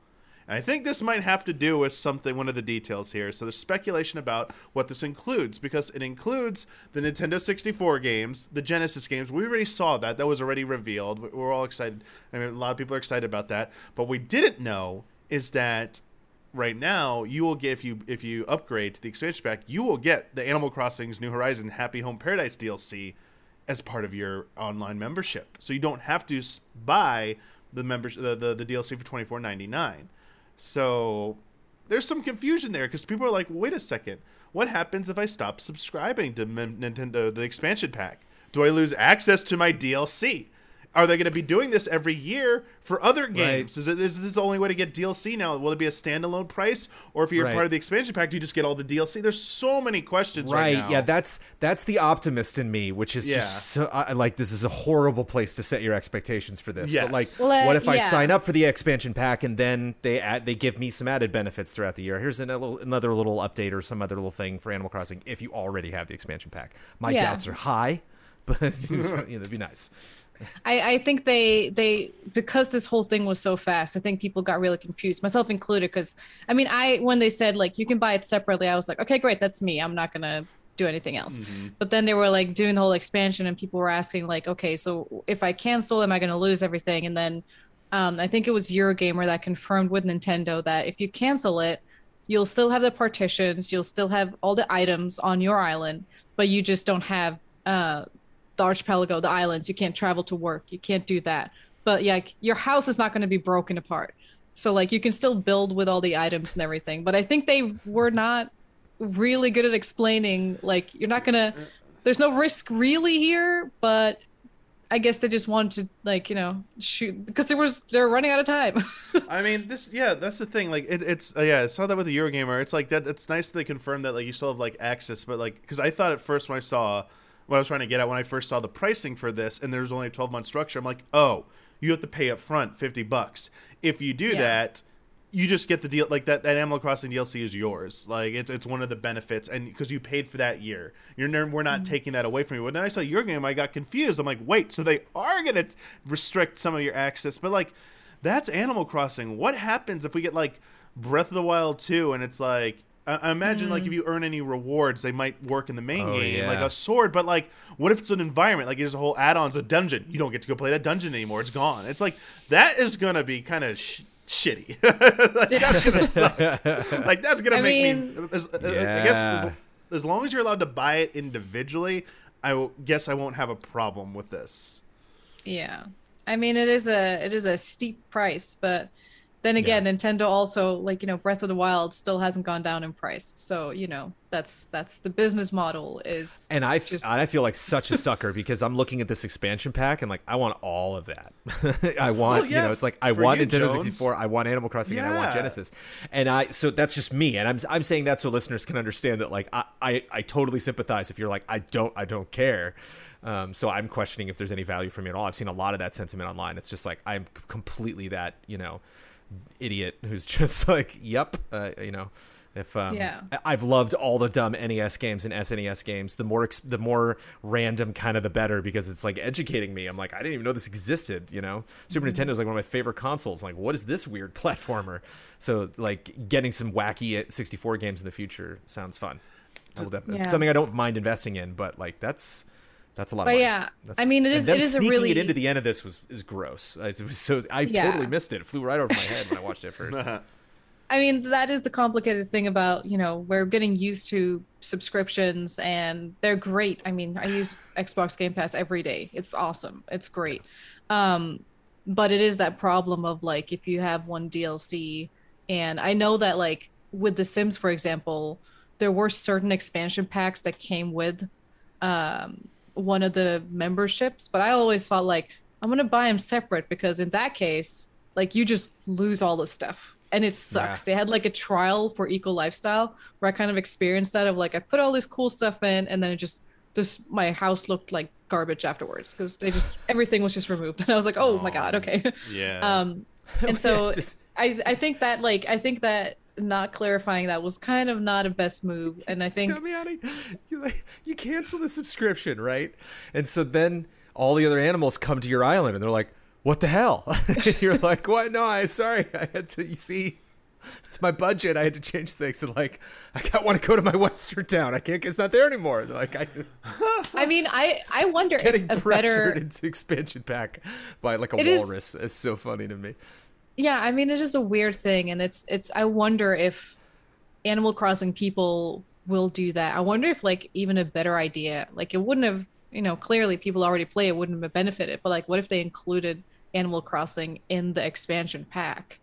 And I think this might have to do with something, one of the details here. So there's speculation about what this includes because it includes the Nintendo 64 games, the Genesis games. We already saw that. That was already revealed. We're all excited. I mean, a lot of people are excited about that. But we didn't know is that right now you will get if you if you upgrade to the expansion pack, you will get the Animal Crossing's New Horizon Happy Home Paradise DLC as part of your online membership. So you don't have to buy the members the, the, the DLC for twenty four ninety nine. So there's some confusion there because people are like, wait a second, what happens if I stop subscribing to Nintendo the expansion pack? Do I lose access to my DLC? Are they going to be doing this every year for other games? Is, it, is this the only way to get DLC now? Will it be a standalone price, or if you're Right. part of the expansion pack, do you just get all the DLC? There's so many questions right, Right. now. Yeah, that's that's the optimist in me, which is Yeah. just so I, like this is a horrible place to set your expectations for this. But like, Well, uh, what if I sign up for the expansion pack and then they add they give me some added benefits throughout the year? Here's another little, another little update or some other little thing for Animal Crossing if you already have the expansion pack. My Yeah. doubts are high, but you know, that'd be nice. I, I think they they because this whole thing was so fast. I think people got really confused, myself included. Because I mean, I when they said like you can buy it separately, I was like, okay, great, that's me. I'm not gonna do anything else. But then they were like doing the whole expansion, and people were asking like, okay, so if I cancel, am I gonna lose everything? And then um, I think it was Eurogamer that confirmed with Nintendo that if you cancel it, you'll still have the partitions, you'll still have all the items on your island, but you just don't have uh, the archipelago, the islands. You can't travel to work. You can't do that. But yeah, like, your house is not going to be broken apart. So like you can still build with all the items and everything. But I think they were not really good at explaining like you're not gonna. There's no risk really here, but I guess they just wanted to like you know shoot because there was they're running out of time. I mean, this yeah, that's the thing. Like, it, it's uh, yeah, I saw that with the Eurogamer. It's like that. It's nice that they confirmed that like you still have like access, but like because I thought at first when I saw what I was trying to get at when I first saw the pricing for this, and there's only a 12 month structure. I'm like, oh, you have to pay up front 50 bucks. If you do Yeah. that. You just get the deal like that. That Animal Crossing DLC is yours. Like it's, it's one of the benefits, and because you paid for that year, you're never, we're not mm-hmm. taking that away from you. But then I saw Eurogamer, I got confused. I'm like, wait, so they are gonna t- restrict some of your access, but like that's Animal Crossing. What happens if we get like Breath of the Wild 2 and it's like I, I imagine like if hmm. you earn any rewards, they might work in the main Oh, game, like a sword. But like, what if it's an environment? Like there's a whole add-ons, a dungeon. You don't get to go play that dungeon anymore. It's gone. It's like that is gonna be kind of sh- shitty. like, that's gonna suck. like that's gonna I make mean- me. As, I guess as, Yeah. as long as you're allowed to buy it individually, I will, guess I won't have a problem with this. Yeah. I mean it is a it is a steep price, but then again, Nintendo also like you know Breath of the Wild still hasn't gone down in price. So you know that's that's the business model is. And I, f- just- I feel like such a sucker because I'm looking at this expansion pack and like I want all of that. I want Well, you know it's like I want you, Nintendo Jones. 64, I want Animal Crossing, and I want Genesis. And I so that's just me, and I'm I'm saying that so listeners can understand that like I I, I totally sympathize if you're like I don't I don't care. Um, so I'm questioning if there's any value for me at all. I've seen a lot of that sentiment online. It's just like I'm completely that you know idiot who's just like, yep, uh, you know. If um, Yeah. I've loved all the dumb NES games and SNES games. The more ex- the more random, kind of the better because it's like educating me. I'm like, I didn't even know this existed. You know, Super Nintendo is like one of my favorite consoles. Like, what is this weird platformer? So like getting some wacky 64 games in the future sounds fun. I Yeah. something I don't mind investing in, but like that's that's a lot. But of money. yeah, That's- I mean, it and is- them it is a sneaking really- it into the end of this was is gross. It was so I Yeah. totally missed it. It flew right over my head when I watched it first. I mean, that is the complicated thing about, you know, we're getting used to subscriptions and they're great. I mean, I use Xbox Game Pass every day. It's awesome. It's great. Um, but it is that problem of like if you have one DLC and I know that like with The Sims, for example, there were certain expansion packs that came with um one of the memberships, but I always thought like I'm gonna buy them separate because in that case, like you just lose all the stuff. And it sucks. They had like a trial for eco lifestyle where I kind of experienced that of like I put all this cool stuff in and then it just this my house looked like garbage afterwards because they just everything was just removed. And I was like oh my god okay. Yeah. um and so Just- I I think that like I think that not clarifying that was kind of not a best move and I think Damiani, you you cancel the subscription, right? And so then all the other animals come to your island and they're like, "What the hell?" You're like, "What? No, I sorry, I had to. You see, it's my budget. I had to change things. And like, I got want to go to my western town. I can't. It's not there anymore. They're like, I just I mean I I wonder getting if a pressured better into expansion pack by like a It is- walrus. is so funny to me. Yeah i mean it is a weird thing and it's it's i wonder if animal crossing people will do that. I wonder if like even a better idea like it wouldn't have you know clearly people already play it wouldn't have benefited but like what if they included animal crossing in the expansion pack?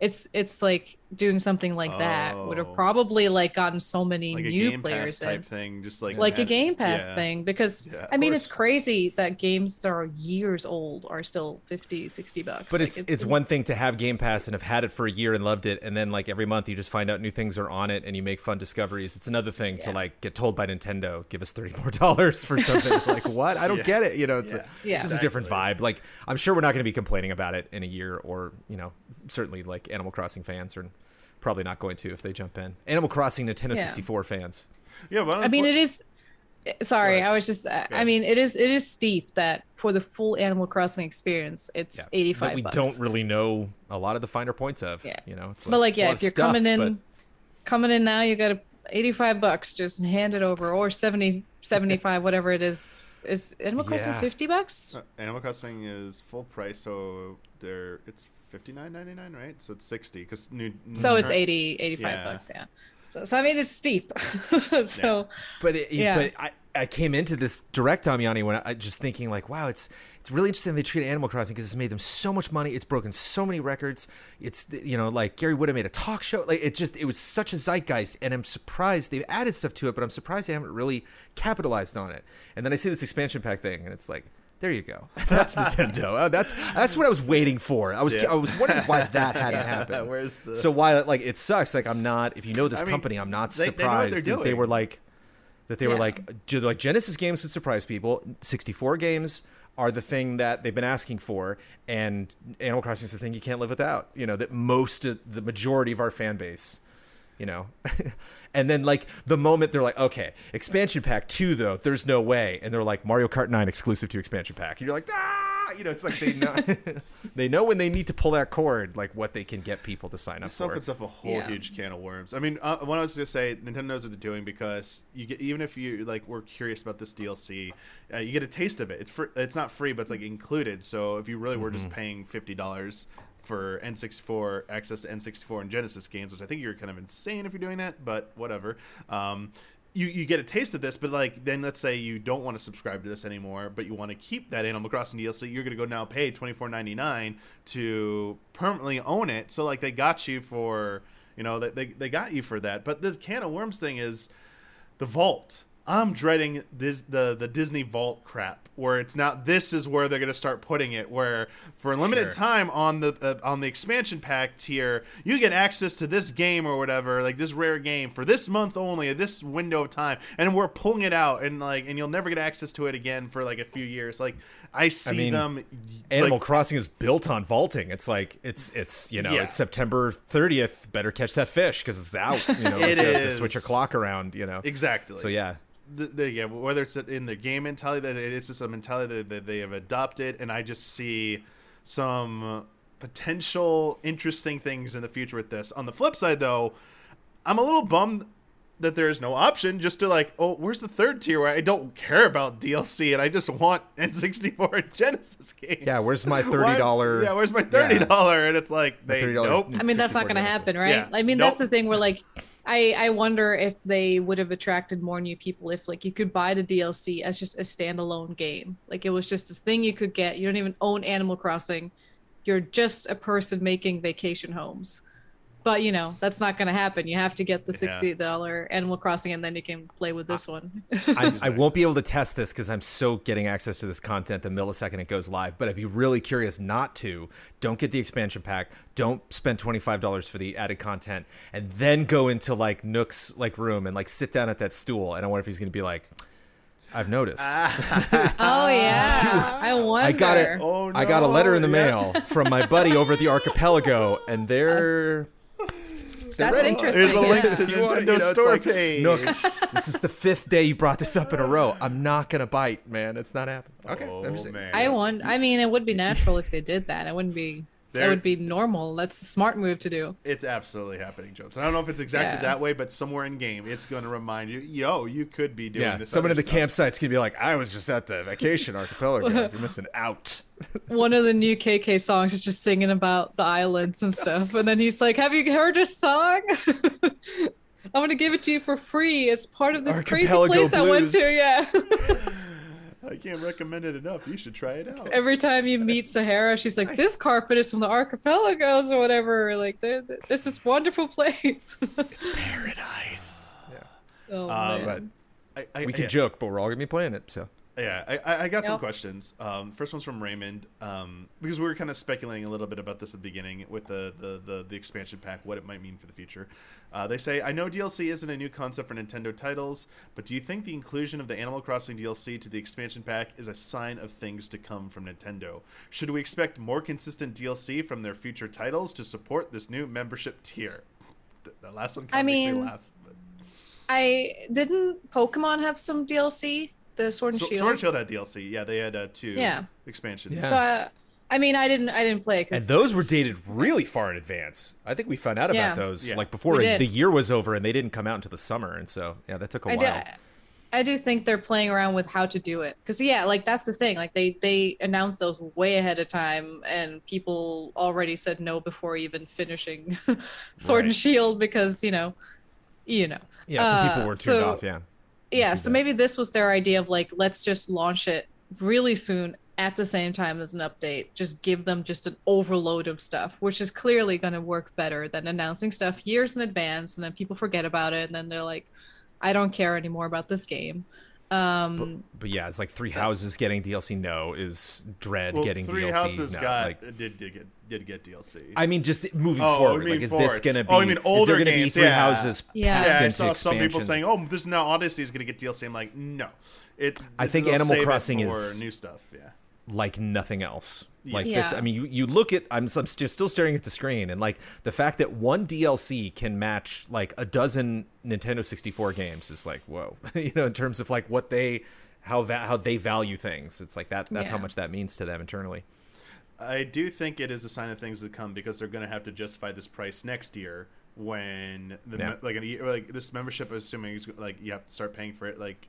It's it's like doing something like that would have Oh. probably like gotten so many like a new Game players Pass type in thing, just like like a game pass yeah. thing because Yeah, i of mean it's crazy that games that are years old are still 50 60 bucks But Like, it's it's one thing to have Game Pass and have had it for a year and loved it, and then like every month you just find out new things are on it and you make fun discoveries. It's another thing to like get told by Nintendo, give us thirty more dollars for something. like what? I don't Yeah. get it. You know, it's, a, Yeah. Yeah. it's just a different vibe. Like I'm sure we're not going to be complaining about it in a year, or you know, certainly like Animal Crossing fans are probably not going to if they jump in. Animal Crossing Nintendo Yeah. 64 fans. Yeah, but I mean, it is. Sorry, Go ahead. I was just. I mean, it is. It is steep that for the full Animal Crossing experience, it's Yeah. eighty that we bucks. don't really know a lot of the finer points of. Yeah. You know, it's But like, it's yeah, if you're stuff, coming in, but- coming in now, you got to eighty five bucks. Just hand it over, or 70, 75, whatever it is. Is Animal Crossing Yeah. fifty bucks? Uh, Animal Crossing is full price, so there it's fifty nine ninety nine, right? So it's sixty because new. So it's current- 80, 85 Yeah. bucks. Yeah. So, so I mean, it's steep. so But it, Yeah. but I, I came into this direct Damiani when I, I just thinking like, wow, it's it's really interesting they treat Animal Crossing because it's made them so much money. It's broken so many records. It's you know like Gary Whitta have made a talk show. Like it just it was such a zeitgeist, and I'm surprised they've added stuff to it, but I'm surprised they haven't really capitalized on it. And then I see this expansion pack thing, and it's like. There you go. That's Nintendo. Oh, that's that's what I was waiting for. I was Yeah. I was wondering why that hadn't happened. Where's the- So why like it sucks. Like I'm not. If you know this I mean, company, I'm not they- they know what they're surprised that they were like that they were like like Genesis games would surprise people. 64 games are the thing that they've been asking for, and Animal Crossing is the thing you can't live without. You know that most of the majority of our fan base, you know, and then like the moment they're like, okay, expansion pack two though, there's no way, and they're like Mario Kart 9 exclusive to expansion pack, and you're like, ah, you know, it's like they know they know when they need to pull that cord, like what they can get people to sign up This for. opens up a whole Yeah. huge can of worms. I mean, uh, what I was gonna say, Nintendo knows what they're doing because you get even if you like were curious about this DLC, uh, you get a taste of it. It's fr- it's not free, but it's like included. So if you really were just paying fifty dollars for N64 access to N64 and Genesis games, which I think you're kind of insane if you're doing that, but whatever. Um, you, you get a taste of this, but like then let's say you don't want to subscribe to this anymore, but you want to keep that Animal Crossing DLC, you're gonna go now pay twenty four ninety nine to permanently own it. So like they got you for you know they, they got you for that. But the can of worms thing is the vault. I'm dreading this the the Disney Vault crap where it's not this is where they're going to start putting it where for a limited Sure. time on the uh, on the expansion pack tier you get access to this game or whatever like this rare game for this month only this window of time and we're pulling it out and like and you'll never get access to it again for like a few years like I see mean, them Animal like, Crossing is built on vaulting. It's like it's it's you know Yeah. it's September 30th. Better catch that fish because it's out. You know, It you have to switch your clock around. You know, exactly So yeah, the, the, yeah, whether it's in the game mentality, it's just a mentality that, that they have adopted, and I just see some potential interesting things in the future with this. On the flip side, though, I'm a little bummed that there is no option just to like, oh, where's the third tier where I don't care about DLC and I just want N64 and Genesis games. Yeah, where's my $30 Yeah, where's my thirty dollar? And it's like they nope. I mean, that's not going to happen, right? Yeah. I mean, Nope. that's the thing where like, I I wonder if they would have attracted more new people if like you could buy the DLC as just a standalone game. Like it was just a thing you could get. You don't even own Animal Crossing. You're just a person making vacation homes. But you know that's not going to happen. You have to get the sixty dollar Animal Crossing, and then you can play with this one. I, I won't be able to test this because I'm so getting access to this content the millisecond it goes live. But I'd be really curious not to. Don't get the expansion pack. Don't spend twenty five dollars for the added content, and then go into like Nook's like room and like sit down at that stool. And I wonder if he's going to be like, "I've noticed. Ah. oh yeah, I wonder. I got it. Oh, I got a letter in the no, yeah. mail from my buddy over at the Archipelago, and they're." They're That's ready. interesting. There's a link yeah. to the Nintendo you know, store like, page. Nook, this is the fifth day you brought this up in a row. I'm not gonna bite, man. It's not happening. Okay, Oh, I'm just oh, saying. man. I want. I mean, it would be natural if they did that. It wouldn't be. There- That would be normal. That's a smart move to do. It's absolutely happening, Jones. I don't know if it's exactly Yeah. that way, but somewhere in game, it's going to remind you, yo, you could be doing Yeah, this. someone in the campsite's gonna be like, "I was just at the vacation archipelago. You're missing out." One of the new KK songs is just singing about the islands and stuff, and then he's like, "Have you heard this song? I'm gonna give it to you for free. It's part of this crazy Archipelago place I went to." Yeah. I can't recommend it enough. You should try it out. Every time you meet Saharah, she's like, "This carpet is from the archipelagos or whatever. Like, there, there's this wonderful place." It's paradise. Yeah. Oh Um, man. But I, I, we can yeah, joke, but we're all gonna be playing it. So Yeah, I- I, I got some questions. Um, first one's from Raymond, um, because we were kind of speculating a little bit about this at the beginning with the, the, the, the expansion pack, what it might mean for the future. Uh, they say, I know DLC isn't a new concept for Nintendo titles, but do you think the inclusion of the Animal Crossing DLC to the expansion pack is a sign of things to come from Nintendo? Should we expect more consistent DLC from their future titles to support this new membership tier? The, the last one kind I of me mean, laugh. But. I didn't Pokemon have some DLC, the Sword and So, Shield. Sword and Shield had DLC. Yeah, they had uh, two Yeah. expansions. Yeah. So, uh, I mean, I didn't, I didn't play. 'cause- and those were dated really far in advance. I think we found out Yeah. about those Yeah. like before the year was over, and they didn't come out until the summer, and so yeah, that took a I do, while. I do think they're playing around with how to do it because yeah, like that's the thing. Like they they announced those way ahead of time, and people already said no before even finishing Sword and Shield because you know, you know. Yeah, some people Uh, were turned so- off. Yeah, Yeah, so bad. maybe this was their idea of like let's just launch it really soon at the same time as an update. Just give them just an overload of stuff, which is clearly going to work better than announcing stuff years in advance and then people forget about it and then they're like I don't care anymore about this game. Um but yeah, it's like Three Houses getting DLC. No, is Dread Well, getting Three DLC. Houses no, got like, did, did get did get DLC. I mean, just moving Oh, forward. Like, is forward. this gonna be? Oh, I mean is older there gonna games, be Three yeah. Houses? Yeah. yeah, I into saw some people saying, "Oh, this now Odyssey is going to get DLC." I'm like, no, it. I think Animal Crossing is- new stuff. Yeah, like nothing else. Like Yeah. this, I mean, you, you look at I'm, I'm still staring at the screen, and like the fact that one DLC can match like a dozen Nintendo 64 games is like whoa, you know, in terms of like what they how va- how they value things. It's like that. That's how much that means to them internally. I do think it is a sign of things to come because they're going to have to justify this price next year when the Yeah. me- like a year, like this membership. Assuming like you have to start paying for it. Like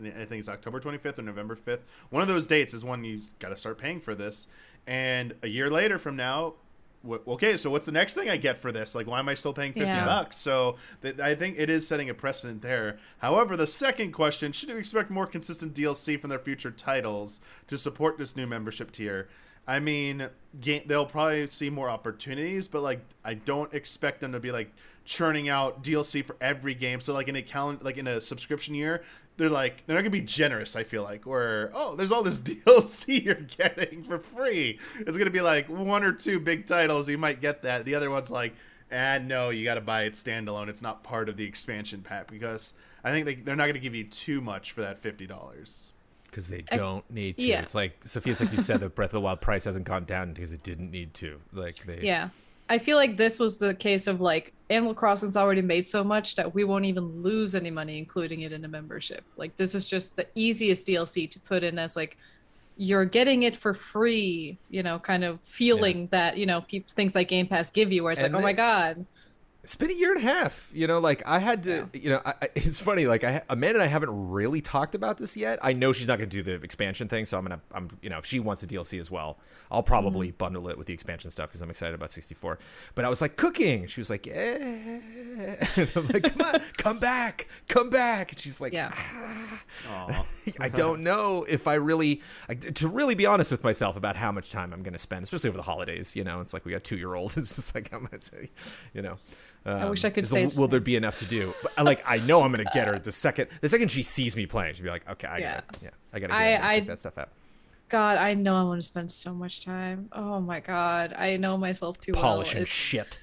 I think it's October 25th or November 5th. One of those dates is when you got to start paying for this. And a year later from now, what, okay, so what's the next thing I get for this? Like, why am I still paying fifty Yeah. bucks? So th- I think it is setting a precedent there. However, the second question: Should we expect more consistent DLC from their future titles to support this new membership tier? I mean, ga- they'll probably see more opportunities, but like, I don't expect them to be like churning out DLC for every game. So like in a calendar, like in a subscription year, they're like they're not gonna be generous. I feel like, where oh, there's all this DLC you're getting for free. It's gonna be like one or two big titles. You might get that. The other one's like, and no, you got to buy it standalone. It's not part of the expansion pack because I think they, they're not gonna give you too much for that fifty dollars. because they don't need to. yeah. It's like Sophia, it's like you said, the Breath of the Wild price hasn't gone down because it didn't need to. Like they, Yeah. I feel like this was the case of like Animal Crossing's already made so much that we won't even lose any money including it in a membership. Like this is just the easiest DLC to put in as like you're getting it for free, you know, kind of feeling that, you know, peop things like Game Pass give you where it's And like, oh my God. It's been a year and a half. You know, like I had to. You know, I, I- it's funny. Like I, Amanda and I haven't really talked about this yet. I know she's not going to do the expansion thing, so I'm gonna. I'm. You know, if she wants a DLC as well, I'll probably Mm-hmm. bundle it with the expansion stuff because I'm excited about 64. But I was like cooking. She was like, yeah. And I'm like, come on, come back, come back. And she's like, Yeah. Aw. I don't know if I really, I, to really be honest with myself about how much time I'm going to spend, especially over the holidays. You know, it's like we got two year old. It's just like I'm to say, you know. Um, wish I could say Will there be enough to do? But uh, like I know I'm going to get her the second the second she sees me playing. She'll be like, okay, I Yeah. got yeah, I got to I- get I- that stuff out. God, I know I'm gonna spend so much time. Oh my God. I know myself too Polishing well. It's- shit.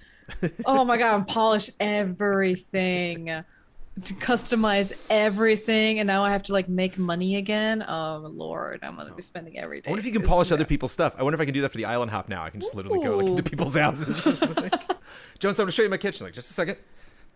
oh my god, I'm polish everything. To customize everything, and now I have to like make money again. Oh lord, I'm gonna be spending every day. I wonder if you can polish other people's stuff. I wonder if I can do that for the island hop now. I can just literally go like into people's houses. Jones, I'm gonna show you my kitchen. Like just a second.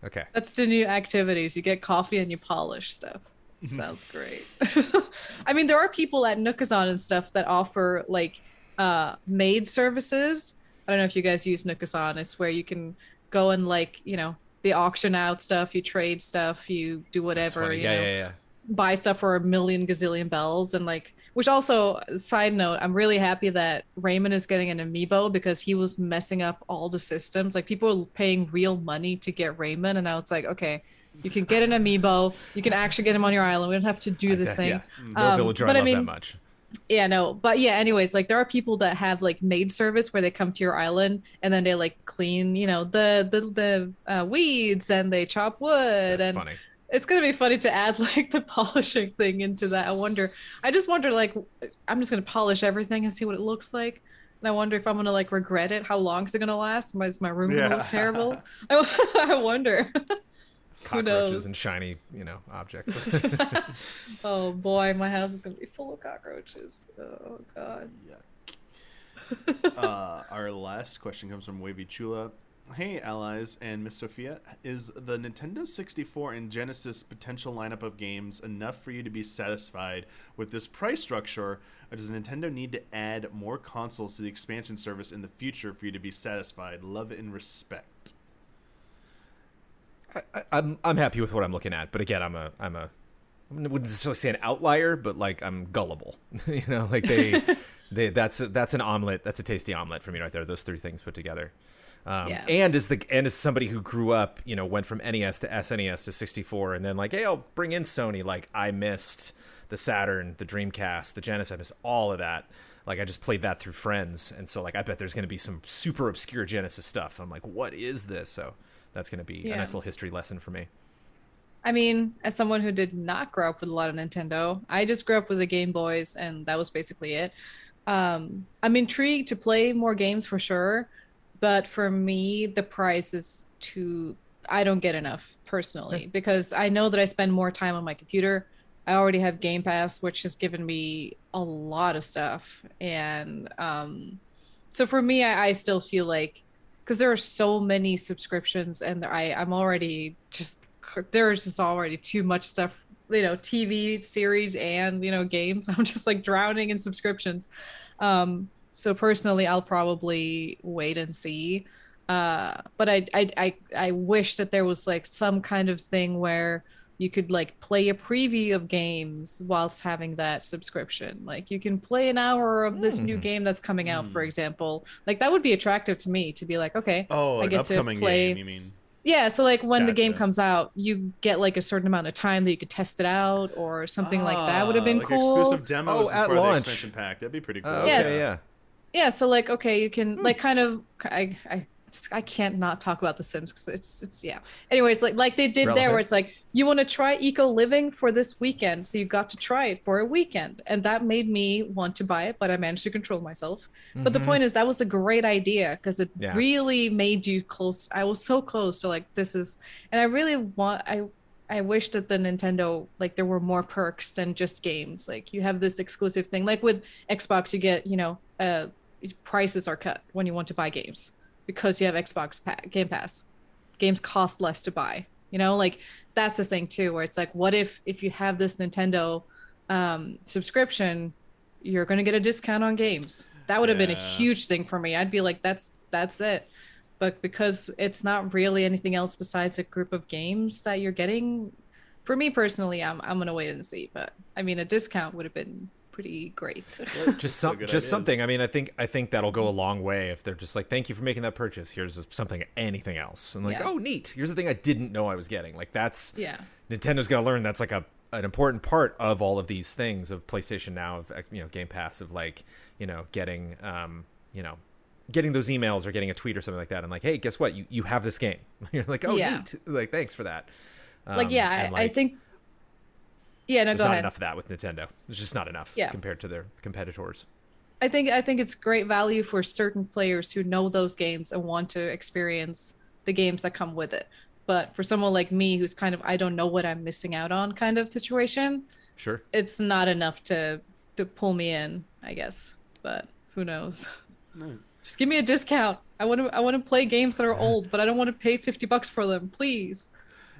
Okay. That's the new activities. You get coffee and you polish stuff. Sounds great. I mean, there are people at Nookazon and stuff that offer like uh, maid services. I don't know if you guys use Nookazon. It's where you can go and like you know the auction out stuff, you trade stuff, you do whatever. You Yeah, know, yeah, yeah. Buy stuff for a million gazillion bells. And like which also side note i'm really happy that raymond is getting an amiibo because he was messing up all the systems. Like people were paying real money to get raymond. And now it's like okay you can get an amiibo. You can actually get him on your island. We don't have to do this That- thing. yeah. No Um, villager but I love that much. yeah no. But yeah anyways like there are people that have like maid service where they come to your island and then they like clean you know the the the uh, weeds and they chop wood That's and funny. It's gonna be funny to add like the polishing thing into that. I wonder. I just wonder like I'm just gonna polish everything and see what it looks like. And I wonder if I'm gonna like regret it. How long is it gonna last? Is my room gonna Yeah. look terrible? I, I wonder. Cockroaches and shiny, you know, objects. oh boy, my house is gonna be full of cockroaches. Oh god. uh, our last question comes from Wavy Chula. Hey, allies and Miss Sophia, is the Nintendo 64 and Genesis potential lineup of games enough for you to be satisfied with this price structure, or does Nintendo need to add more consoles to the expansion service in the future for you to be satisfied? Love and respect. I, I, I'm I'm happy with what I'm looking at, but again, I'm a I'm a I wouldn't necessarily say an outlier, but like I'm gullible. you know, like they they that's a, that's an omelet. That's a tasty omelet for me right there. Those three things put together. Um, Yeah. And as the and as somebody who grew up, you know, went from NES to SNES to 64, and then like, hey, I'll bring in Sony. Like I missed the Saturn, the Dreamcast, the Genesis, I missed all of that. Like I just played that through friends, and so like I bet there's going to be some super obscure Genesis stuff. I'm like, what is this? So that's going to be a nice little history lesson for me. I mean, as someone who did not grow up with a lot of Nintendo, I just grew up with the Game Boys, and that was basically it. Um, I'm intrigued to play more games for sure, but for me, the price is too. I don't get enough personally because I know that I spend more time on my computer. I already have Game Pass, which has given me a lot of stuff, and um, so for me, I, I still feel like because there are so many subscriptions, and I I'm already just there's just already too much stuff you know tv series and you know games i'm just like drowning in subscriptions um so personally i'll probably wait and see uh but I, I i i wish that there was like some kind of thing where you could like play a preview of games whilst having that subscription. Like you can play an hour of this new game that's coming out, for example. Like that would be attractive to me to be like, okay, Oh, I an get to upcoming play. game, you mean? Yeah, so like when the game comes out, you get like a certain amount of time that you could test it out or something like that would have Ah, been like cool. Exclusive demos Oh, as at part launch. of the expansion pack. That'd be pretty cool. Uh, okay, Yes. yeah. Yeah so like okay you can Hmm. like kind of i i I can't not talk about The Sims because it's it's yeah. Anyways, like like they did there, where it's like you want to try eco living for this weekend, so you got to try it for a weekend, and that made me want to buy it, but I managed to control myself. But the point is, that was a great idea because it Yeah. really made you close. I was so close to like this is, and I really want I. I wish that the Nintendo like there were more perks than just games. Like you have this exclusive thing. Like with Xbox, you get you know uh, prices are cut when you want to buy games because you have Xbox pa- Game Pass. Games cost less to buy. You know, like that's the thing too, where it's like, what if if you have this Nintendo um, subscription, you're gonna get a discount on games. That would have been a huge thing for me. I'd be like, that's that's it. But because it's not really anything else besides a group of games that you're getting, for me personally, I'm I'm gonna wait and see. But I mean, a discount would have been pretty great. just some, just ideas. something. I mean, I think I think that'll go a long way if they're just like, "Thank you for making that purchase. Here's something, anything else," and like, Yeah. "Oh, neat. Here's the thing I didn't know I was getting." Like that's yeah. Nintendo's got to learn that's like a an important part of all of these things of PlayStation now of you know Game Pass of like you know getting um you know getting those emails or getting a tweet or something like that and like hey guess what you you have this game you're like oh Yeah. neat like thanks for that like Um, yeah, and, I, I think. Yeah, no, there's go not ahead. enough of that with Nintendo there's just not enough Yeah. compared to their competitors I think I think it's great value for certain players who know those games and want to experience the games that come with it. But for someone like me who's kind of I don't know what I'm missing out on kind of situation, sure it's not enough to to pull me in, I guess. But who knows? Just give me a discount. I want to I want to play games that are old, but I don't want to pay 50 bucks for them, please.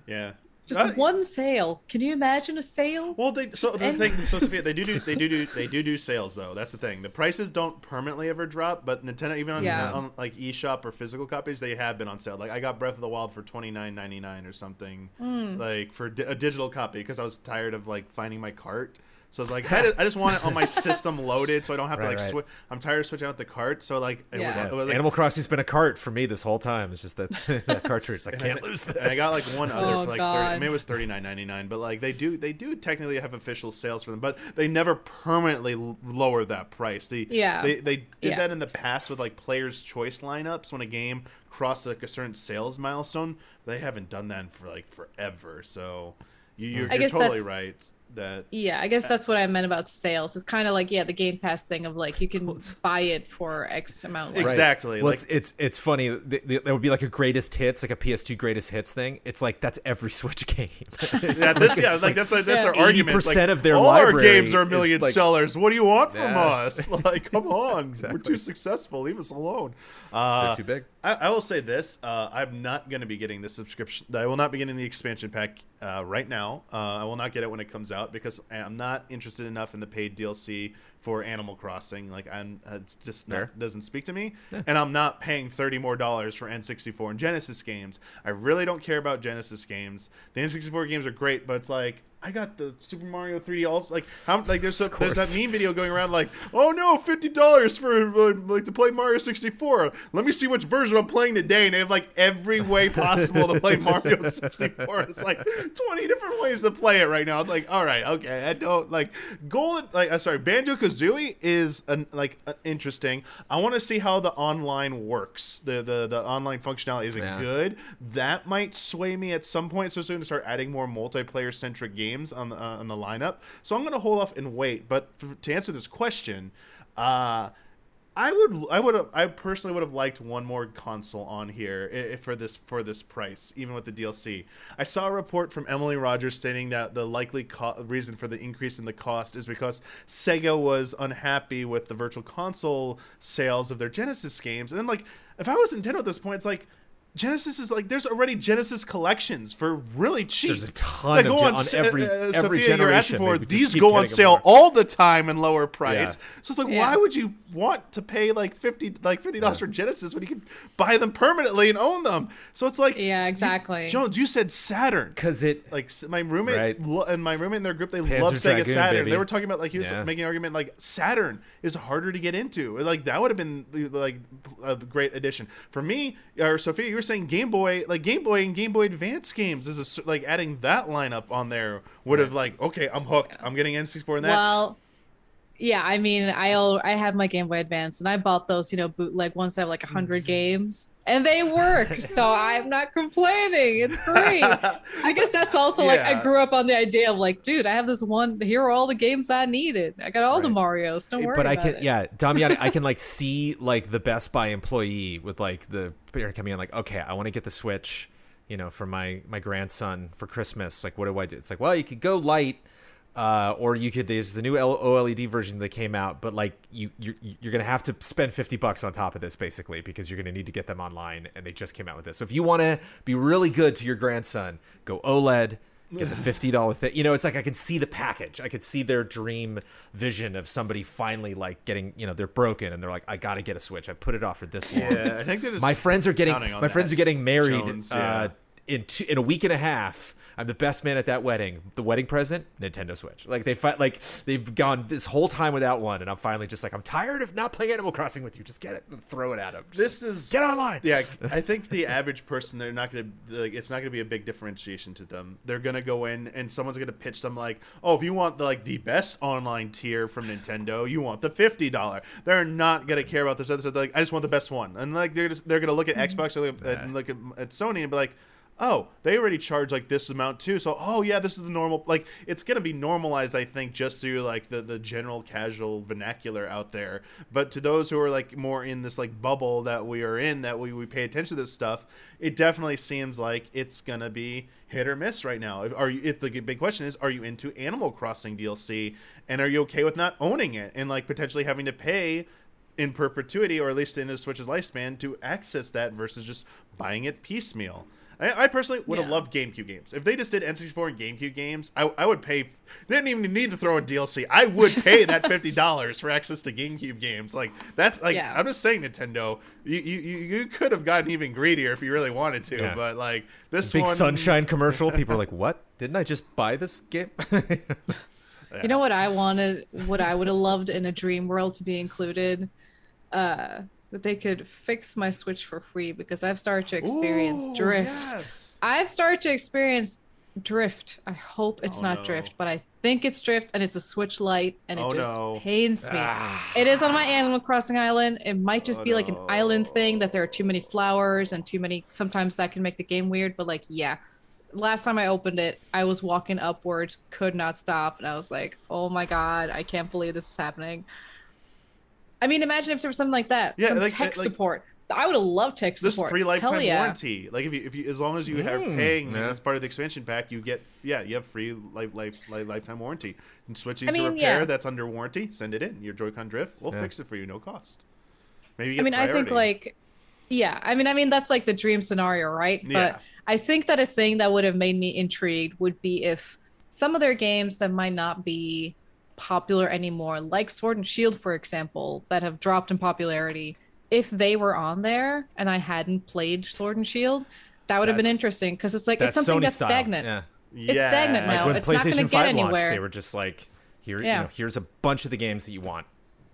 Yeah. Just Uh, one sale. Can you imagine a sale? Well, they so Just the thing. So Sophia, they do do they do do they do do sales though. That's the thing. The prices don't permanently ever drop, but Nintendo even on, Yeah. on like eShop or physical copies, they have been on sale. Like I got Breath of the Wild for twenty nine ninety nine or something, Hmm. like for di- a digital copy because I was tired of like finding my cart. So I was like, I just, I just want it on my system loaded, so I don't have to like right. switch. I'm tired of switching out the cart, so like it was, Yeah. it was like, Animal Crossing's been a cart for me this whole time it's just that that cartridge I can't lose this And I got like one other Oh, for like 30, God. maybe it was thirty nine ninety nine, but like they do they do technically have official sales for them, but they never permanently lower that price. They Yeah. they they did Yeah. that in the past with like players choice lineups when a game crossed like a certain sales milestone. They haven't done that for like forever. So you, you're, I you're guess totally that's- right that Yeah, I guess that's what I meant about sales. It's kind of like yeah, the Game Pass thing of like you can buy it for X amount. less. Right. Exactly, Well, like- it's, it's it's funny. th- th- That would be like a greatest hits, like a PS2 greatest hits thing. It's like that's every Switch game. yeah, this, yeah, like that's like, that's Yeah. our argument. 80% Like, of their all our games are is, million like- sellers. What do you want from Yeah. us? Like, come on, we're too successful. Leave us alone. Uh, They're too big. I, I will say this: uh, I'm not going to be getting the subscription. I will not be getting the expansion pack uh, right now. Uh, I will not get it when it comes out because I'm not interested enough in the paid DLC for Animal Crossing. Like, I'm it's just not doesn't speak to me, and I'm not paying thirty more dollars for N64 and Genesis games. I really don't care about Genesis games. The N64 games are great, but it's like. I got the Super Mario 3D all like how like there's so, there's that meme video going around like oh no fifty dollars for like to play Mario 64 let me see which version I'm playing today. And they have like every way possible to play Mario 64 it's like 20 different ways to play it right now. It's like all right okay I don't like Golden like uh, sorry Banjo Kazooie is an, like uh, interesting. I want to see how the online works. The the the online functionality is it Yeah. good? That might sway me at some point so soon to start adding more multiplayer centric games on the uh, on the lineup so I'm gonna hold off and wait but f- to answer this question uh I would, I would, I personally would have liked one more console on here i- i- for this for this price, even with the DLC. I saw a report from Emily Rogers stating that the likely co- reason for the increase in the cost is because Sega was unhappy with the Virtual Console sales of their Genesis games, and then like, if I was Nintendo at this point, it's like. Genesis is like there's already Genesis collections for really cheap. There's a ton They of go on, on every- uh, every Sophia, generation, for these go on sale more. all the time and lower price. Yeah. So it's like, Yeah. why would you want to pay like fifty like fifty dollars for Genesis when you can buy them permanently and own them? So it's like, Yeah, you- exactly. Jones, you said Saturn. because it Like my roommate Right. lo- and my roommate in their group, they Panzer love Sega Dragoon, Saturn. baby. They were talking about like he was Yeah. making an argument like Saturn is harder to get into. Like that would have been like a great addition for me. Or Sophia, you were saying Game Boy, like Game Boy and Game Boy Advance games is a s like adding that lineup on there would have like okay, I'm hooked. I'm getting N64 and that. Well, yeah, I mean, I al- I have my Game Boy Advance, and I bought those, you know, bootleg ones that have like a Mm-hmm. hundred games, and they work. so I'm not complaining. It's great. I guess that's also like I grew up on the idea of like, dude, I have this one. Here are all the games I needed. I got all the Right. Mario's. Don't worry but I can it. yeah Damiani I can like see like the Best Buy employee with like the parent coming in like okay I want to get the Switch you know for my my grandson for Christmas like what do I do? It's like well you could go light uh, or you could there's the new OLED version that came out but like you you're, you're gonna have to spend 50 bucks on top of this basically because you're gonna need to get them online and they just came out with this. So if you want to be really good to your grandson go OLED get the fifty dollar thing. You know, it's like I can see the package. I could see their dream vision of somebody finally like getting. You know, they're broken and they're like, I got to get a Switch. I put it off for this long. yeah, I think My friends are getting my friends are getting married Jones, uh, yeah. in two, in a week and a half. I'm the best man at that wedding. The wedding present, Nintendo Switch. Like they fi- like they've gone this whole time without one, and I'm finally just like I'm tired of not playing Animal Crossing with you. Just get it, throw it at them. This is get online. Yeah, I think the average person they're not gonna like it's not gonna be a big differentiation to them. They're gonna go in and someone's gonna pitch them like, oh, if you want the like the best online tier from Nintendo, you want the fifty dollar. They're not gonna care about this other stuff. They're like, I just want the best one, and like they're just, they're gonna look at Xbox they're look at, and look at, at Sony and be like. Oh, they already charge like this amount too. So, oh yeah, this is the normal. Like, it's gonna be normalized, I think, just through like the the general casual vernacular out there. But to those who are like more in this like bubble that we are in, that we we pay attention to this stuff, it definitely seems like it's gonna be hit or miss right now. Are you? If the big question is, are you into Animal Crossing DLC, and are you okay with not owning it and like potentially having to pay? in perpetuity, or at least in the Switch's lifespan, to access that versus just buying it piecemeal. I, I personally would have loved GameCube games. If they just did N64 and GameCube games, I, I would pay. They didn't even need to throw in DLC. I would pay that fifty dollars for access to GameCube games. Like that's like Yeah. I'm just saying, Nintendo. You, you you you could have gotten even greedier if you really wanted to, Yeah. but like this Big one, Sunshine commercial. People are like, "What? Didn't I just buy this game?" You know what I wanted, what I would have loved in a dream world to be included, uh, that they could fix my Switch for free because I've started to experience Ooh, drift. yes. I've started to experience drift. I hope it's Oh, not no. drift, but I think it's drift, and it's a Switch light and it Oh, just no. pains me. Ah. It is on my Animal Crossing island. It might just Oh, be like an no. island thing that there are too many flowers and too many. Sometimes that can make the game weird, but like, yeah. Last time I opened it, I was walking upwards, could not stop, and I was like, "Oh my god, I can't believe this is happening." I mean, imagine if there was something like that, Yeah, some like- tech like- support. I would have loved tech This support. This free lifetime yeah. warranty. Like if you, if you, as long as you are Mm, paying yeah. as part of the expansion pack, you get yeah, you have free life, life, life lifetime warranty. And switching I to mean, repair yeah. that's under warranty, send it in. Your Joy-Con drift, we'll Yeah. fix it for you, no cost. Maybe you I get mean, I think like, yeah, I mean, I mean that's like the dream scenario, right? Yeah. But I think that a thing that would have made me intrigued would be if some of their games that might not be popular anymore, like Sword and Shield, for example, that have dropped in popularity, if they were on there and I hadn't played Sword and Shield, that would have been interesting because it's like it's something Sony that's style. stagnant. Yeah. it's stagnant Yeah. now. when it's not gonna PlayStation get Five launched, anywhere. they were just like, "Here, Yeah. you know, here's a bunch of the games that you want."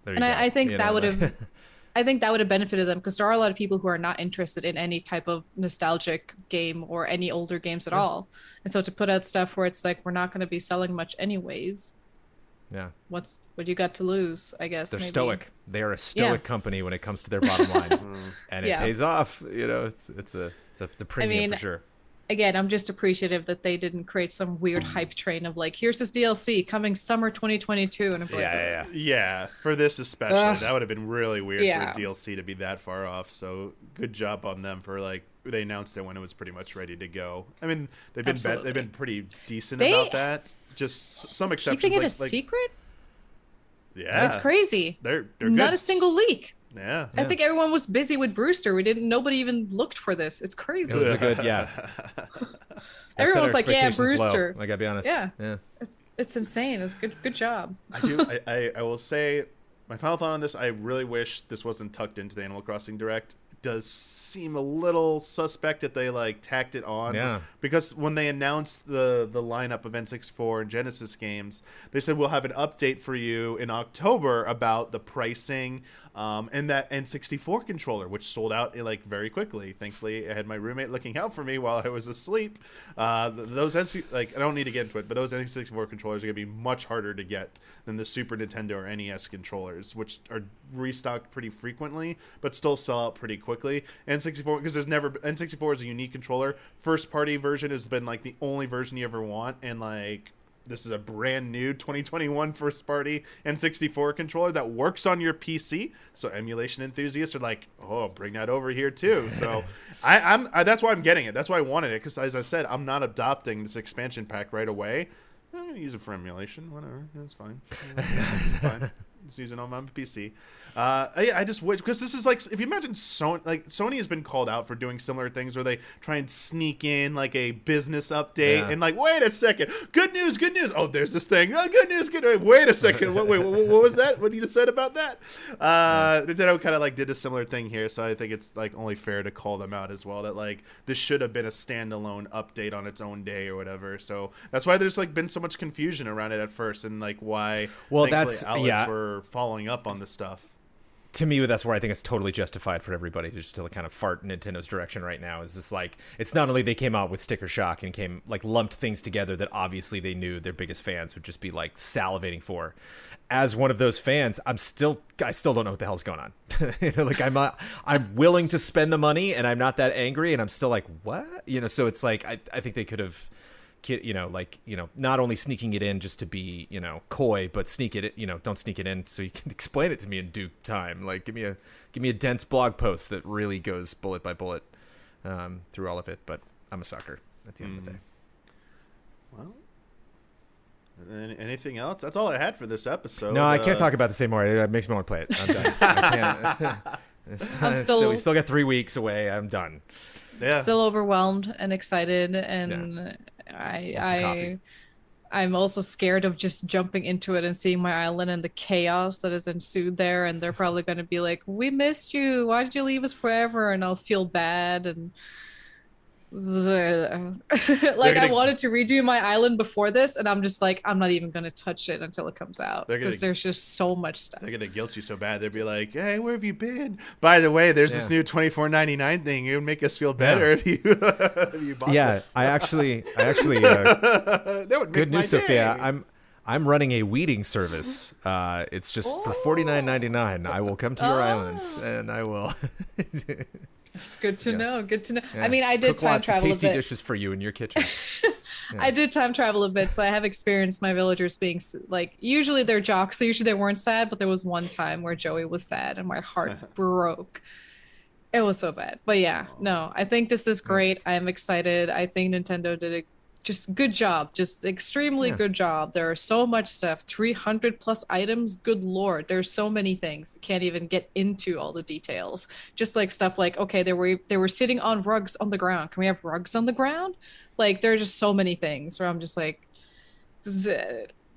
There you and. I, I think You that would like- have i think that would have benefited them because there are a lot of people who are not interested in any type of nostalgic game or any older games at all and so to put out stuff where it's like we're not going to be selling much anyways yeah, what's what you got to lose i guess they're maybe. stoic. They are a stoic Yeah. company when it comes to their bottom line, hmm. and it Yeah. pays off. You know, it's it's a it's a, it's a premium mean, for sure. again i'm just appreciative that they didn't create some weird hype train of like here's this dlc coming summer 2022 and I'm Yeah, like, yeah, yeah. Yeah, for this especially, Ugh. that would have been really weird Yeah. for DLC to be that far off. So good job on them for like they announced it when it was pretty much ready to go. I mean, they've been bet they've been pretty decent They- about that. Just s- some exceptions. keeping it like, a like- secret Yeah, that's crazy They're they're not good. a single leak Yeah. I think everyone was busy with Brewster. We didn't. Nobody even looked for this. It's crazy. It was a good, yeah. Everyone was like, "Yeah, expectations low, Brewster." I gotta be honest. Yeah. yeah. It's, it's insane. It's good. Good job. I do. I, I, I will say my final thought on this. I really wish this wasn't tucked into the Animal Crossing Direct. Does seem a little suspect that they like tacked it on. Yeah. Because when they announced the the lineup of N64 and Genesis games, they said we'll have an update for you in October about the pricing. Um, and that N64 controller, which sold out eh, like very quickly. Thankfully, I had my roommate looking out for me while I was asleep. Uh, th- those NC like I don't need to get into it, but those N64 controllers are gonna be much harder to get than the Super Nintendo or NES controllers, which are restocked pretty frequently, but still sell out pretty quickly. N64 because there's never N64 is a unique controller. First party version has been like the only version you ever want, and like this is a brand new 2021 first party N64 controller that works on your PC. So emulation enthusiasts are like, oh, bring that over here too. So I, I'm I, that's why I'm getting it. That's why I wanted it because as I said, I'm not adopting this expansion pack right away. I'm gonna use it for emulation. Whatever, it's fine. It's fine. Use on my PC. Uh, I, I just wish because this is like if you imagine Sony, like Sony has been called out for doing similar things where they try and sneak in like a business update Yeah. and like wait a second, good news, good news. Oh, there's this thing. Oh, good news, good. News. Wait a second. Wait, wait, what, what was that? What did you just said about that? Uh, Nintendo kind of like did a similar thing here, so I think it's like only fair to call them out as well. That like this should have been a standalone update on its own day or whatever. So that's why there's like been so much confusion around it at first, and like why Well, that's- outlets yeah. were following up on this stuff. to me that's where i think it's totally justified for everybody to just to kind of fart nintendo's direction right now is just like it's not only they came out with sticker shock and came like lumped things together that obviously they knew their biggest fans would just be like salivating for. As one of those fans i'm still i still don't know what the hell's going on. You know like i'm not, i'm willing to spend the money and i'm not that angry and i'm still like what? You know so it's like i, I think they could have kid, you know, like you know, not only sneaking it in just to be you know coy, but sneak it, you know, don't sneak it in so you can explain it to me in due time. Like give me a give me a dense blog post that really goes bullet by bullet um, through all of it. But I'm a sucker at the end of the day. Well, anything else? That's all I had for this episode. No, I can't Uh, talk about this anymore. It makes me want to play it. I'm done. I can't. It's- I'm it's still- we still got three weeks away. I'm done. Yeah, Still overwhelmed and excited, and I I. I'm also scared of just jumping into it and seeing my island and the chaos that has ensued there. And they're probably going to be like, "We missed you. Why did you leave us forever?" And I'll feel bad and. like I gonna- wanted to redo my island before this, and I'm just like, I'm not even gonna touch it until it comes out because there's just so much stuff. they're gonna guilt you so bad. They'd be like, "Hey, where have you been? By the way, there's this new twenty four ninety nine thing. It would make us feel better if you if you bought Yeah, this." I actually, I actually. Uh, that would make Good my news, Sophia. I'm I'm running a weeding service. Uh, it's just for forty nine ninety nine. I will come to your island and I will It's good to Yeah. know. Good to know. yeah, I mean, I did cook time lots of travel a tasty bit. dishes for you in your kitchen. I did time travel a bit, so I have experienced my villagers being like usually they're jocks, so usually they weren't sad, but there was one time where Joey was sad and my heart broke. It was so bad. But yeah, no, I think this is great. I'm excited. I think Nintendo did a just good job, just extremely Yeah. good job. There are so much stuff, 300 plus items. Good lord, there's so many things. You can't even get into all the details. Just like stuff like okay, they were they were sitting on rugs on the ground. Can we have rugs on the ground? Like there are just so many things where I'm just like,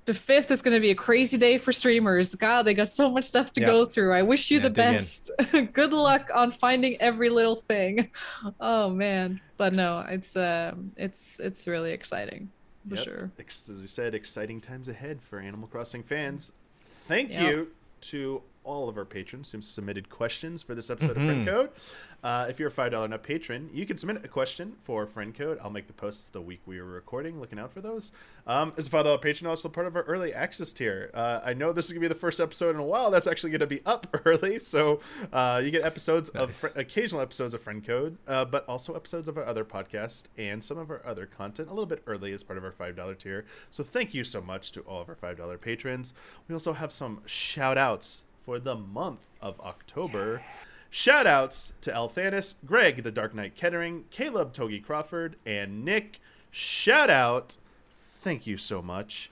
the fifth is going to be a crazy day for streamers. God, they got so much stuff to Yep. go through. I wish you Yeah, the best. Good luck on finding every little thing. Oh man, but no, it's um, it's it's really exciting for Yep. sure. As you said, exciting times ahead for Animal Crossing fans. Thank Yep. you to all of our patrons who submitted questions for this episode Mm-hmm. of Friend Code. Uh, if you're a $5 and up patron, you can submit a question for Friend Code. I'll make the posts the week we are recording, looking out for those. Um, as a $5 patron, also part of our early access tier. Uh, I know this is going to be the first episode in a while that's actually going to be up early. So uh, you get episodes Nice. of fr- occasional episodes of Friend Code, uh, but also episodes of our other podcast and some of our other content a little bit early as part of our $5 tier. So thank you so much to all of our $5 patrons. We also have some shout outs for the month of October. Shout outs to Althanis, Greg, the Dark Knight Kettering, Caleb Togi Crawford, and Nick. Shout out. Thank you so much.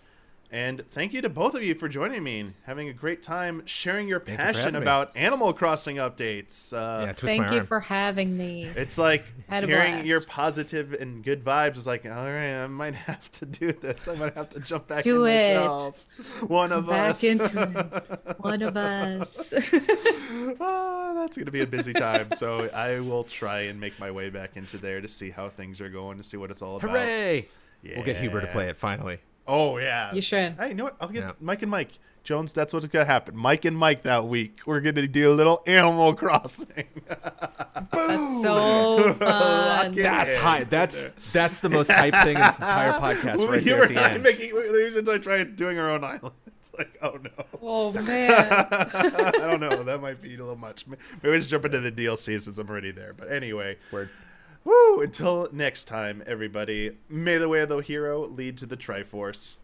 And thank you to both of you for joining me and having a great time sharing your you for passion having me. about Animal Crossing updates. Uh, Yeah, twist my Thank you arm. for having me. It's like hearing blast. your positive and good vibes is like, all right, I might have to do this. I might have to jump back Do in it. myself. One of us Back into it. One of us. oh, that's going to be a busy time. So I will try and make my way back into there to see how things are going, to see what it's all about. Hooray! We'll get Huber to play it finally. Oh, yeah. You should. Hey, you know what? I'll get Yeah. Mike and Mike. Jones, that's what's going to happen. Mike and Mike that week. We're going to do a little Animal Crossing. That's so fun. That's high. That's that's the most hype thing in this entire podcast right you there were at the not end. making. We should try doing our own island. It's like, oh no. Oh man. I don't know. That might be a little much. Maybe we just jump into the DLC since I'm already there. But anyway, Word. Woo! Until next time, everybody, may the way of the hero lead to the Triforce.